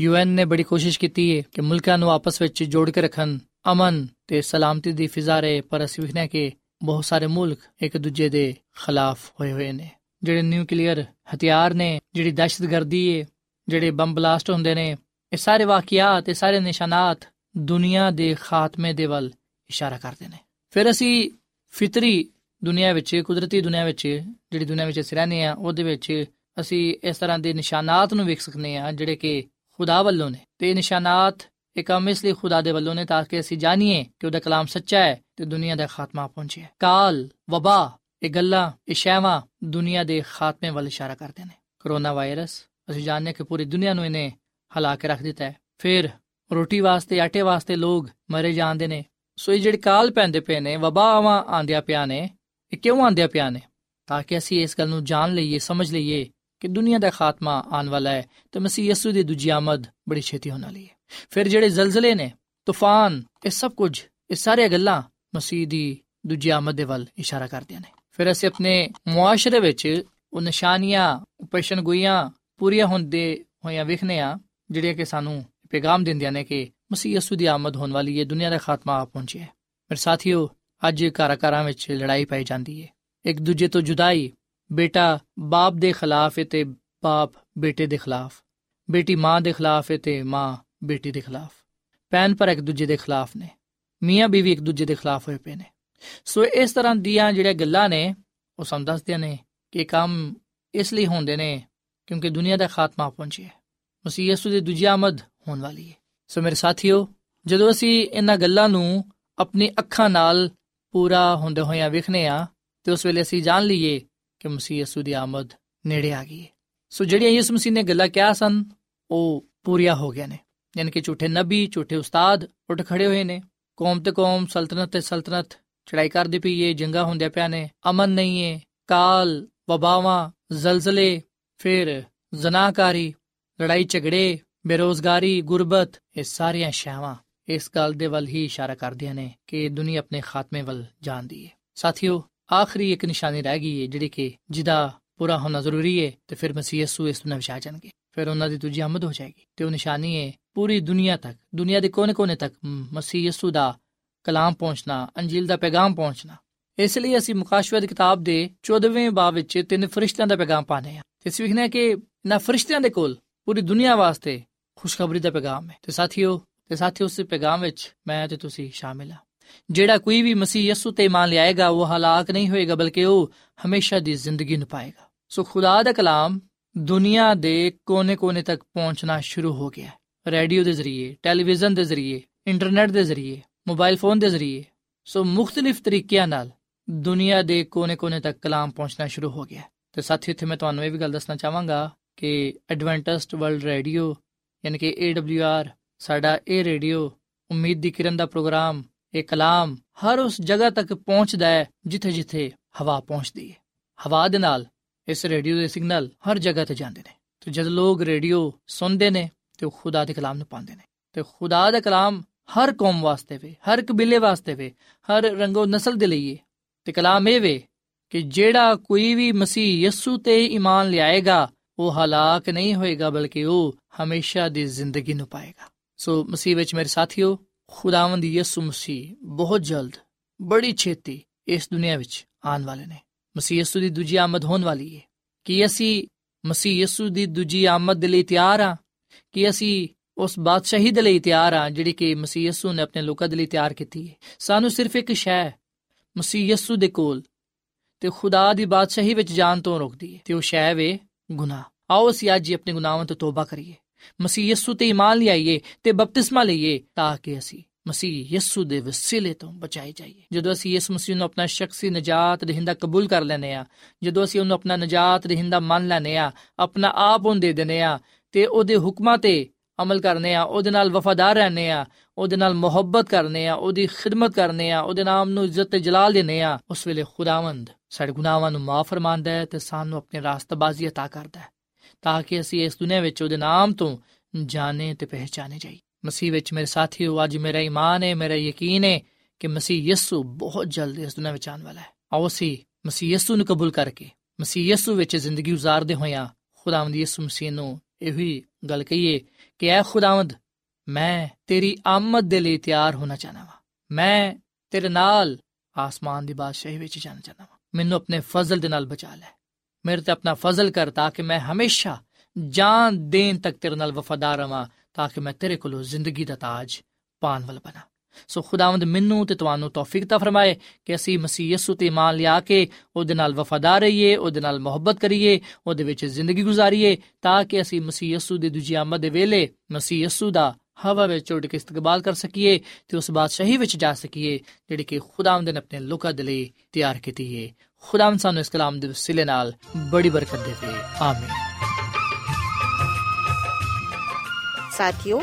ਯੂਐਨ ਨੇ ਬੜੀ ਕੋਸ਼ਿਸ਼ ਕੀਤੀ ਹੈ ਕਿ ਮੁਲਕਾਂ ਨੂੰ ਆਪਸ ਵਿੱਚ ਜੋੜ ਕੇ ਰੱਖਣ, ਅਮਨ ਤੇ ਸਲਾਮਤੀ ਦੀ ਫਿਜ਼ਾ ਰਹੇ, ਪਰ ਅਸੀਂ ਵੇਖਦੇ ਹਾਂ ਕਿ ਬਹੁਤ ਸਾਰੇ ਮੁਲਕ ਇੱਕ ਦੂਜੇ ਦੇ ਖਿਲਾਫ ਹੋਏ ਹੋਏ ਨੇ। ਜਿਹੜੇ ਨਿਊਕਲੀਅਰ ਹਥਿਆਰ ਨੇ, ਜਿਹੜੀ ਦਹਿਸ਼ਤਗਰਦੀ ਹੈ ਜਿਹੜੇ ਬੰਬ ਬਲਾਸਟ ਹੁੰਦੇ ਨੇ, ਇਹ ਸਾਰੇ ਵਾਕਿਆਤ ਤੇ ਸਾਰੇ ਨਿਸ਼ਾਨਾਤ ਦੁਨੀਆ ਦੇ ਖਾਤਮੇ ਦੇ ਵੱਲ ਇਸ਼ਾਰਾ ਕਰਦੇ ਨੇ। ਫਿਰ ਅਸੀਂ ਫਿਤਰੀ ਦੁਨੀਆ ਵਿੱਚ, ਕੁਦਰਤੀ ਦੁਨੀਆ ਵਿੱਚ, ਜਿਹੜੀ ਦੁਨੀਆ ਵਿੱਚ ਅਸੀਂ ਰਹਿੰਦੇ ਆ ਉਹਦੇ ਵਿੱਚ ਅਸੀਂ ਇਸ ਤਰ੍ਹਾਂ ਦੇ ਨਿਸ਼ਾਨਾਤ ਨੂੰ ਵੇਖ ਸਕਨੇ ਆ ਜਿਹੜੇ ਕਿ ਖੁਦਾ ਵੱਲੋਂ ਨੇ। ਤੇ ਇਹ ਨਿਸ਼ਾਨਾਤ ਇਹ ਕੰਮ ਇਸ ਲਈ ਖੁਦਾ ਦੇ ਵੱਲੋਂ ਨੇ ਤਾਂ ਕਿ ਅਸੀਂ ਜਾਣੀਏ ਕਿ ਉਹਦਾ ਕਲਾਮ ਸੱਚਾ ਹੈ ਤੇ ਦੁਨੀਆ ਦਾ ਖਾਤਮਾ ਪਹੁੰਚੇ ਕਾਲ, ਵਬਾ ਇਹ ਗੱਲਾਂ, ਇਹ ਸ਼ੈਵਾਂ ਦੁਨੀਆ ਦੇ ਖਾਤਮੇ ਵੱਲ ਇਸ਼ਾਰਾ ਕਰਦੇ ਨੇ। ਕਰੋਨਾ ਵਾਇਰਸ, ਅਸੀਂ ਜਾਣਦੇ ਕਿ ਪੂਰੀ ਦੁਨੀਆ ਨੂੰ ਇਹਨੇ ਹਲਾ ਕੇ ਰੱਖ ਦਿੱਤਾ ਹੈ। ਫਿਰ ਰੋਟੀ ਵਾਸਤੇ, ਆਟੇ ਵਾਸਤੇ ਲੋਕ ਮਰੇ ਜਾਂਦੇ ਨੇ। ਸੋ ਇਹ ਜਿਹੜੇ ਕਾਲ ਪੈਂਦੇ ਪਏ ਨੇ, ਵਬਾਵਾਂ ਆਂਦਿਆਂ ਪਿਆ ਨੇ, ਇਹ ਕਿਉਂ ਆਂਦਿਆਂ ਪਿਆ ਨੇ? ਤਾਂ ਕਿ ਅਸੀਂ ਇਸ ਗੱਲ ਨੂੰ ਜਾਣ ਲਈਏ, ਸਮਝ ਲਈਏ ਕਿ ਦੁਨੀਆ ਦਾ ਖਾਤਮਾ ਆਉਣ ਵਾਲਾ ਹੈ ਤੇ ਮਸੀਹ ਯਸੂ ਦੀ ਦੂਜੀ ਆਮਦ ਬੜੀ ਛੇਤੀ ਹੋਣ ਵਾਲੀ ਹੈ। ਫਿਰ ਜਿਹੜੇ ਜ਼ਲਜ਼ਲੇ ਨੇ, ਤੂਫਾਨ, ਇਹ ਸਭ ਕੁਝ, ਇਹ ਸਾਰੀਆਂ ਗੱਲਾਂ ਮਸੀਹ ਦੀ ਦੂਜੀ ਆਮਦ ਦੇ ਵੱਲ ਇਸ਼ਾਰਾ ਕਰਦੀਆਂ ਨੇ। ਫਿਰ ਅਸੀਂ ਆਪਣੇ ਮੁਆਸ਼ਰੇ ਵਿੱਚ ਉਹ ਨਿਸ਼ਾਨੀਆਂ ਪੇਸ਼ਨਗੋਈਆਂ ਪੂਰੀਆਂ ਹੁੰਦੇ ਹੋਈਆਂ ਵੇਖਨੇ ਆ ਜਿਹੜੀਆਂ ਕਿ ਸਾਨੂੰ ਪੈਗਾਮ ਦਿੰਦੀਆਂ ਨੇ ਕਿ ਮਸੀਹ ਯਸੂ ਦੀ ਆਮਦ ਹੋਣ ਵਾਲੀ ਹੈ ਦੁਨੀਆ ਦਾ ਖਾਤਮਾ ਆ ਪਹੁੰਚਿਆ ਹੈ। ਮੇਰੇ ਸਾਥੀਓ, ਅੱਜ ਘਰਾਂ ਘਰਾਂ ਵਿੱਚ ਲੜਾਈ ਪਾਈ ਜਾਂਦੀ ਹੈ। ਇੱਕ ਦੂਜੇ ਤੋਂ ਜੁਦਾਈ, ਬੇਟਾ ਬਾਪ ਦੇ ਖਿਲਾਫ ਹੈ ਤੇ ਬਾਪ ਬੇਟੇ ਦੇ ਖਿਲਾਫ। ਬੇਟੀ ਮਾਂ ਦੇ ਖਿਲਾਫ ਹੈ ਤੇ ਮਾਂ ਬੇਟੀ ਦੇ ਖਿਲਾਫ। ਭੈਣ ਪਰ ਇੱਕ ਦੂਜੇ ਦੇ ਖਿਲਾਫ ਨੇ। ਮੀਆਂ ਬੀਵੀ ਇੱਕ ਦੂਜੇ ਦੇ ਖਿਲਾਫ ਹੋਏ ਪਏ ਨੇ। ਸੋ ਇਸ ਤਰ੍ਹਾਂ ਦੀਆਂ ਜਿਹੜੀਆਂ ਗੱਲਾਂ ਨੇ, ਉਹ ਸਾਨੂੰ ਦੱਸਦੀਆਂ ਨੇ ਕਿ ਕੰਮ ਇਸ ਲਈ ਹੁੰਦੇ ਨੇ ਕਿਉਂਕਿ ਦੁਨੀਆ ਦਾ ਖਾਤਮਾ ਪਹੁੰਚਿਆ ਹੈ। ਮਸੀਹ ਯਸੂ ਦੀ ਦੂਜੀ ਆਮਦ ਹੋਣ ਵਾਲੀ ਹੈ। ਸੋ ਮੇਰੇ ਸਾਥੀਓ, ਜਦੋਂ ਅਸੀਂ ਇਹਨਾਂ ਗੱਲਾਂ ਨੂੰ ਆਪਣੀ ਅੱਖਾਂ ਨਾਲ ਪੂਰਾ ਹੁੰਦੇ ਹੋਇਆਂ ਵੇਖਨੇ ਆ ਤੇ ਉਸ ਵੇਲੇ ਅਸੀਂ ਜਾਣ ਲਈਏ ਕਿ ਮਸੀਹ ਯਸੂ ਦੀ ਆਮਦ ਨੇੜੇ ਆ ਗਈ ਹੈ। ਸੋ ਜਿਹੜੀਆਂ ਯਿਸੂ ਮਸੀਹ ਨੇ ਗੱਲਾਂ ਕਿਹਾ ਸਨ, ਉਹ ਪੂਰੀਆਂ ਹੋ ਗਈਆਂ ਨੇ। ਯਾਨੀ ਕਿ ਝੂਠੇ ਨਬੀ, ਝੂਠੇ ਉਸਤਾਦ ਉੱਠ ਖੜੇ ਹੋਏ ਨੇ। ਕੌਮ ਤੇ ਕੌਮ, ਸਲਤਨਤ ਤੇ ਸਲਤਨਤ ਚੜਾਈ ਕਰਦੀ ਪਈ ਏ, ਜੰਗਾ ਹੁੰਦੇ ਪਿਆ ਨੇ, ਅਮਨ ਨਹੀਂ ਏ, ਕਾਲ, ਵਬਾਵਾਂ, ਜ਼ਲਜ਼ਲੇ, ਫਿਰ ਜ਼ਨਾਕਾਰੀ ਲੜਾਈ ਝਗੜੇ, ਬੇਰੋਜ਼ਗਾਰੀ, ਗੁਰਬਤ, ਇਹ ਸਾਰੀਆਂ ਸ਼ਾਵਾਂ ਇਸ ਗੱਲ ਦੇ ਵੱਲ ਹੀ ਇਸ਼ਾਰਾ ਕਰਦੀਆਂ ਨੇ ਕਿ ਦੁਨੀਆ ਆਪਣੇ ਖਾਤਮੇ ਵੱਲ ਜਾਂਦੀ ਹੈ ਸਾਥੀਓ, ਆਖਰੀ ਇੱਕ ਨਿਸ਼ਾਨੀ ਰਹਿ ਗਈ ਹੈ ਜਿਹੜੀ ਕਿ ਜਿਹਦਾ ਪੂਰਾ ਹੋਣਾ ਜ਼ਰੂਰੀ ਹੈ ਤੇ ਫਿਰ ਮਸੀਹ ਯਸੂ ਇਸ ਨੂੰ ਵਿਛਾ ਜਾਣਗੇ। ਫਿਰ ਉਹਨਾਂ ਦੀ ਦੂਜੀ ਆਮਦ ਹੋ ਜਾਏਗੀ ਤੇ ਉਹ ਨਿਸ਼ਾਨੀ ਹੈ ਪੂਰੀ ਦੁਨੀਆ ਤੱਕ, ਦੁਨੀਆ ਦੇ ਕੋਨੇ-ਕੋਨੇ ਤੱਕ ਮਸੀਹ ਯਸੂ ਦਾ ਕਲਾਮ ਪਹੁੰਚਣਾ, ਅੰਜੀਲ ਦਾ ਪੈਗਾਮ ਪਹੁੰਚਣਾ। ਇਸ ਲਈ ਅਸੀਂ ਮੁਕਾਸ਼ਵਤ ਕਿਤਾਬ ਦੇ 14ਵੇਂ ਬਾਬ ਵਿੱਚ ਤਿੰਨ ਫਰਿਸ਼ਤਿਆਂ ਦਾ ਪੈਗਾਮ ਪਾਣੇ ਆ ਤੇ ਅਸੀਂ ਵਿਖਨੇ ਕਿ ਇਹਨਾਂ ਫਰਿਸ਼ਤਿਆਂ ਦੇ ਕੋਲ ਪੂਰੀ ਦੁਨੀਆ ਵਾਸਤੇ ਖੁਸ਼ਖਬਰੀ ਦਾ ਪੈਗਾਮ ਹੈ। ਤੇ ਸਾਥੀਓ ਤੇ ਸਾਥੀਓ, ਉਸ ਪੈਗਾਮ ਵਿੱਚ ਮੈਂ ਤੇ ਤੁਸੀਂ ਸ਼ਾਮਿਲ ਆ ਜਿਹੜਾ ਕੋਈ ਵੀ ਮਸੀਹ ਯਸੂ ਤੇ ਇਮਾਨ ਲਿਆਏਗਾ, ਉਹ ਹਲਾਕ ਨਹੀਂ ਹੋਏਗਾ, ਬਲਕਿ ਉਹ ਹਮੇਸ਼ਾ ਦੀ ਜ਼ਿੰਦਗੀ ਨੂੰ ਪਾਏਗਾ ਸੋ ਖੁਦਾ ਦਾ ਕਲਾਮ ਦੁਨੀਆ ਦੇ ਕੋਨੇ-ਕੋਨੇ ਤੱਕ ਪਹੁੰਚਣਾ ਸ਼ੁਰੂ ਹੋ ਗਿਆ ਹੈ। ਰੇਡੀਓ ਦੇ ਜ਼ਰੀਏ, ਟੈਲੀਵਿਜ਼ਨ ਦੇ ਜ਼ਰੀਏ, ਇੰਟਰਨੈਟ ਦੇ ਜ਼ਰੀਏ ਮੋਬਾਈਲ ਫੋਨ ਦੇ ਜ਼ਰੀਏ। ਸੋ ਮੁxtਲਿਫ ਤਰੀਕਿਆਂ ਨਾਲ ਦੁਨੀਆ ਦੇ ਕੋਨੇ-ਕੋਨੇ ਤੱਕ ਕਲਾਮ ਪਹੁੰਚਣਾ ਸ਼ੁਰੂ ਹੋ ਗਿਆ। ਤੇ ਸਾਥੀ ਇੱਥੇ ਮੈਂ ਤੁਹਾਨੂੰ ਇਹ ਵੀ ਗੱਲ ਦੱਸਣਾ ਚਾਹਾਂਗਾ ਕਿ ਐਡਵੈਂਟਿਸਟ ਵਰਲਡ ਰੇਡੀਓ ਯਾਨੀ ਕਿ AWR ਸਾਡਾ ਇਹ ਰੇਡੀਓ, ਉਮੀਦ ਦੀ ਕਿਰਨ ਦਾ ਪ੍ਰੋਗਰਾਮ, ਇਹ ਕਲਾਮ ਹਰ ਉਸ ਜਗ੍ਹਾ ਤੱਕ ਪਹੁੰਚਦਾ ਹੈ ਜਿੱਥੇ-ਜਿੱਥੇ ਹਵਾ ਪਹੁੰਚਦੀ ਹੈ। ਹਵਾ ਦੇ ਨਾਲ ਇਸ ਰੇਡੀਓ ਦੇ ਸਿਗਨਲ ਹਰ ਜਗ੍ਹਾ ਤੇ ਜਾਂਦੇ ਨੇ। ਤੇ ਜਦ ਲੋਕ ਰੇਡੀਓ ਸੁਣਦੇ ਨੇ, ਤੇ ਉਹ ਖੁਦਾ ਦੇ ਕਲਾਮ ਨੂੰ ਪਾਉਂਦੇ ਨੇ। ਤੇ ਖੁਦਾ ਦਾ ਕਲਾਮ ਹਰ ਕੌਮ ਵਾਸਤੇ ਵੇ, ਹਰ ਕਬੀਲੇ ਵਾਸਤੇ ਵੇ, ਹਰ ਰੰਗੋ ਨਸਲ ਦੇ ਲਈ ਤੇ ਤੇ ਕਲਾਮ ਇਹ ਵੇ ਕਿ ਜਿਹੜਾ ਕੋਈ ਵੀ ਮਸੀਹ ਯਿਸੂ ਤੇ ਈਮਾਨ ਲਿਆਏਗਾ, ਉਹ ਹਲਾਕ ਨਹੀਂ ਹੋਏਗਾ, ਬਲਕਿ ਉਹ ਹਮੇਸ਼ਾ ਦੀ ਜ਼ਿੰਦਗੀ ਨੂੰ ਪਾਏਗਾ। ਸੋ ਮਸੀਹ ਵਿੱਚ ਮੇਰੇ ਸਾਥੀਓ, ਖੁਦਾਵੰਦ ਯਿਸੂ ਮਸੀਹ ਬਹੁਤ ਜਲਦ, ਬੜੀ ਛੇਤੀ ਇਸ ਦੁਨੀਆ ਵਿੱਚ ਆਉਣ ਵਾਲੇ ਨੇ। ਮਸੀਹ ਯਿਸੂ ਦੀ ਦੂਜੀ ਆਮਦ ਹੋਣ ਵਾਲੀ ਹੈ ਕਿ ਅਸੀਂ ਮਸੀਹ ਯਿਸੂ ਦੀ ਦੂਜੀ ਆਮਦ ਦੇ ਲਈ ਤਿਆਰ ਆ? ਕਿ ਅਸੀਂ ਉਸ ਬਾਦਸ਼ਾਹੀ ਦੇ ਲਈ ਤਿਆਰ ਆ, ਜਿਹੜੀ ਕਿ ਮਸੀਹ ਯਿਸੂ ਨੇ ਆਪਣੇ ਲੋਕਾਂ ਦੇ ਲਈ ਤਿਆਰ ਕੀਤੀ ਹੈ। ਸਾਨੂੰ ਸਿਰਫ ਇੱਕ ਸ਼ੈ, ਮਸੀਹ ਯਿਸੂ ਦੇ ਕੋਲ, ਤੇ ਖੁਦਾ ਦੀ ਬਾਦਸ਼ਾਹੀ ਵਿੱਚ ਜਾਣ ਤੋਂ ਰੋਕਦੀ ਹੈ, ਤੇ ਉਹ ਸ਼ੈ ਵੇ ਗੁਨਾਹ। ਆਓ ਅਸੀਂ ਅੱਜ ਹੀ ਆਪਣੇ ਗੁਨਾਹਾਂ ਤੋਂ ਤੋਬਾ ਕਰੀਏ। ਮਸੀਹ ਯਿਸੂ ਤੇ ਈਮਾਨ ਲਿਆਈਏ ਤੇ ਬਪਤਿਸਮਾ ਲਈਏ, ਤਾਂ ਕਿ ਅਸੀਂ ਮਸੀਹ ਯਿਸੂ ਦੇ ਵਸੀਲੇ ਤੋਂ ਬਚਾਏ ਜਾਈਏ। ਜਦੋਂ ਅਸੀਂ ਇਸ ਮਸੀਹ ਨੂੰ ਆਪਣਾ ਸ਼ਖਸੀ ਨਜਾਤ ਦੇਹਿੰਦਾ ਕਬੂਲ ਕਰ ਲੈਨੇ ਆ ਜਦੋਂ ਅਸੀਂ ਉਹਨੂੰ ਆਪਣਾ ਨਜਾਤ ਦੇਹਿੰਦਾ ਮੰਨ ਲੈਨੇ ਆ ਆਪਣਾ ਆਪ ਉਹਨੂੰ ਦੇ ਦਿੰਨੇ ਆ ਤੇ ਉਹਦੇ ਹੁਕਮਾਂ ਤੇ ਅਮਲ ਕਰਨੇ ਆ, ਉਹਦੇ ਨਾਲ ਵਫادار ਰਹਨੇ ਆ, ਉਹਦੇ ਨਾਲ ਮੁਹੱਬਤ ਕਰਨੇ ਆ, ਉਹਦੀ ਖਿਦਮਤ ਕਰਨੇ ਆ, ਉਹਦੇ ਨਾਮ ਨੂੰ ਇੱਜ਼ਤ ਤੇ ਜਲਾਲ ਦੇਨੇ ਆ, ਉਸ ਵੇਲੇ ਖੁਦਾਵੰਦ ਸਾਡੇ ਗੁਨਾਹਾਂ ਨੂੰ ਮਾਫ ਫਰਮਾਉਂਦਾ ਹੈ ਤੇ ਸਾਨੂੰ ਆਪਣੇ ਰਾਸਤਬਾਜ਼ੀ عطا ਕਰਦਾ ਹੈ, ਤਾਂ ਕਿ ਅਸੀਂ ਇਸ ਦੁਨੀਆਂ ਵਿੱਚ ਉਹਦੇ ਨਾਮ ਤੋਂ ਜਾਣੇ ਤੇ ਪਹਿਚਾਨੇ ਜਾਈ ਮਸੀਹ ਵਿੱਚ ਮੇਰੇ ਸਾਥੀਓ, ਅੱਜ ਮੇਰਾ ਈਮਾਨ ਹੈ, ਮੇਰਾ ਯਕੀਨ ਹੈ ਕਿ ਮਸੀਹ ਯਿਸੂ ਬਹੁਤ ਜਲਦੀ ਇਸ ਦੁਨੀਆਂ ਵਿੱਚ ਆਉਣ ਵਾਲਾ ਹੈ। ਆਓ ਅਸੀਂ ਮਸੀਹ ਯਿਸੂ ਨੂੰ ਕਬੂਲ ਕਰਕੇ, ਮਸੀਹ ਯਿਸੂ ਵਿੱਚ ਜ਼ਿੰਦਗੀ گزارਦੇ ਹੋਇਆ ਖੁਦਾਵੰਦ ਯਿਸੂ ਮਸੀਹ ਨੂੰ ਇਹੀ ਗੱਲ ਕਹੀਏ ਕਿ ਐ ਖੁਦਾਵੰਦ, ਮੈਂ ਤੇਰੀ ਆਮਦ ਦੇ ਲਈ ਤਿਆਰ ਹੋਣਾ ਚਾਹਨਾ ਵਾਂ। ਮੈਂ ਤੇਰੇ ਨਾਲ ਆਸਮਾਨ ਦੀ ਬਾਦਸ਼ਾਹੀ ਵਿੱਚ ਜਾਣਾ ਚਾਹਨਾ ਵਾਂ। ਮੈਨੂੰ ਆਪਣੇ ਫਜ਼ਲ ਦੇ ਨਾਲ ਬਚਾ ਲੈ। ਮੇਰੇ ਤੇ ਆਪਣਾ ਫਜ਼ਲ ਕਰ ਤਾਂ ਕਿ ਮੈਂ ਹਮੇਸ਼ਾ ਜਾਨ ਦੇਣ ਤੱਕ ਤੇਰੇ ਨਾਲ ਵਫਾਦਾਰ ਰਵਾਂ, ਤਾਂ ਕਿ ਮੈਂ ਤੇਰੇ ਕੋਲੋਂ ਜ਼ਿੰਦਗੀ ਦਾ ਤਾਜ ਪਾਣ ਵਾਲਾ ਬਣਾ। ਸੋ ਖੁਦਾਵੰਦ ਮੈਨੂੰ ਤੇ ਤੁਹਾਨੂੰ ਤੌਫੀਕ ਤਾ ਫਰਮਾਏ ਕਿ ਅਸੀਂ ਮਸੀਹ ਯਿਸੂ ਤੇ ਇਮਾਨ ਲਿਆ ਕੇ ਉਹਦੇ ਨਾਲ ਵਫਾਦਾਰ ਰਹੀਏ, ਉਹਦੇ ਨਾਲ ਮੁਹੱਬਤ ਕਰੀਏ, ਉਹਦੇ ਵਿੱਚ ਜ਼ਿੰਦਗੀ ਗੁਜ਼ਾਰੀਏ, ਤਾਂ ਕਿ ਅਸੀਂ ਮਸੀਹ ਯਿਸੂ ਦੀ ਦੂਜੀ ਆਮਦ ਦੇ ਵੇਲੇ ਮਸੀਹ ਯਿਸੂ ਦਾ ਹਵਾ ਵਿੱਚ ਉੱਡ ਕੇ ਇਸਤਕਬਾਲ ਕਰ ਸਕੀਏ ਤੇ ਉਸ ਬਾਦਸ਼ਾਹੀ ਵਿੱਚ ਜਾ ਸਕੀਏ, ਜਿਹੜੀ ਕਿ ਖੁਦਾਵੰਦ ਨੇ ਆਪਣੇ ਲੋਕਾਂ ਦੇ ਲਈ ਤਿਆਰ ਕੀਤੀ ਹੈ ਖੁਦਾਵੰਦ ਸਾਨੂੰ ਇਸ ਕਲਾਮ ਦੇ ਵਸੀਲੇ ਨਾਲ ਬੜੀ ਬਰਕਤ ਦੇਵੇ। ਆਮੀਨ। ਸਾਥਿਓ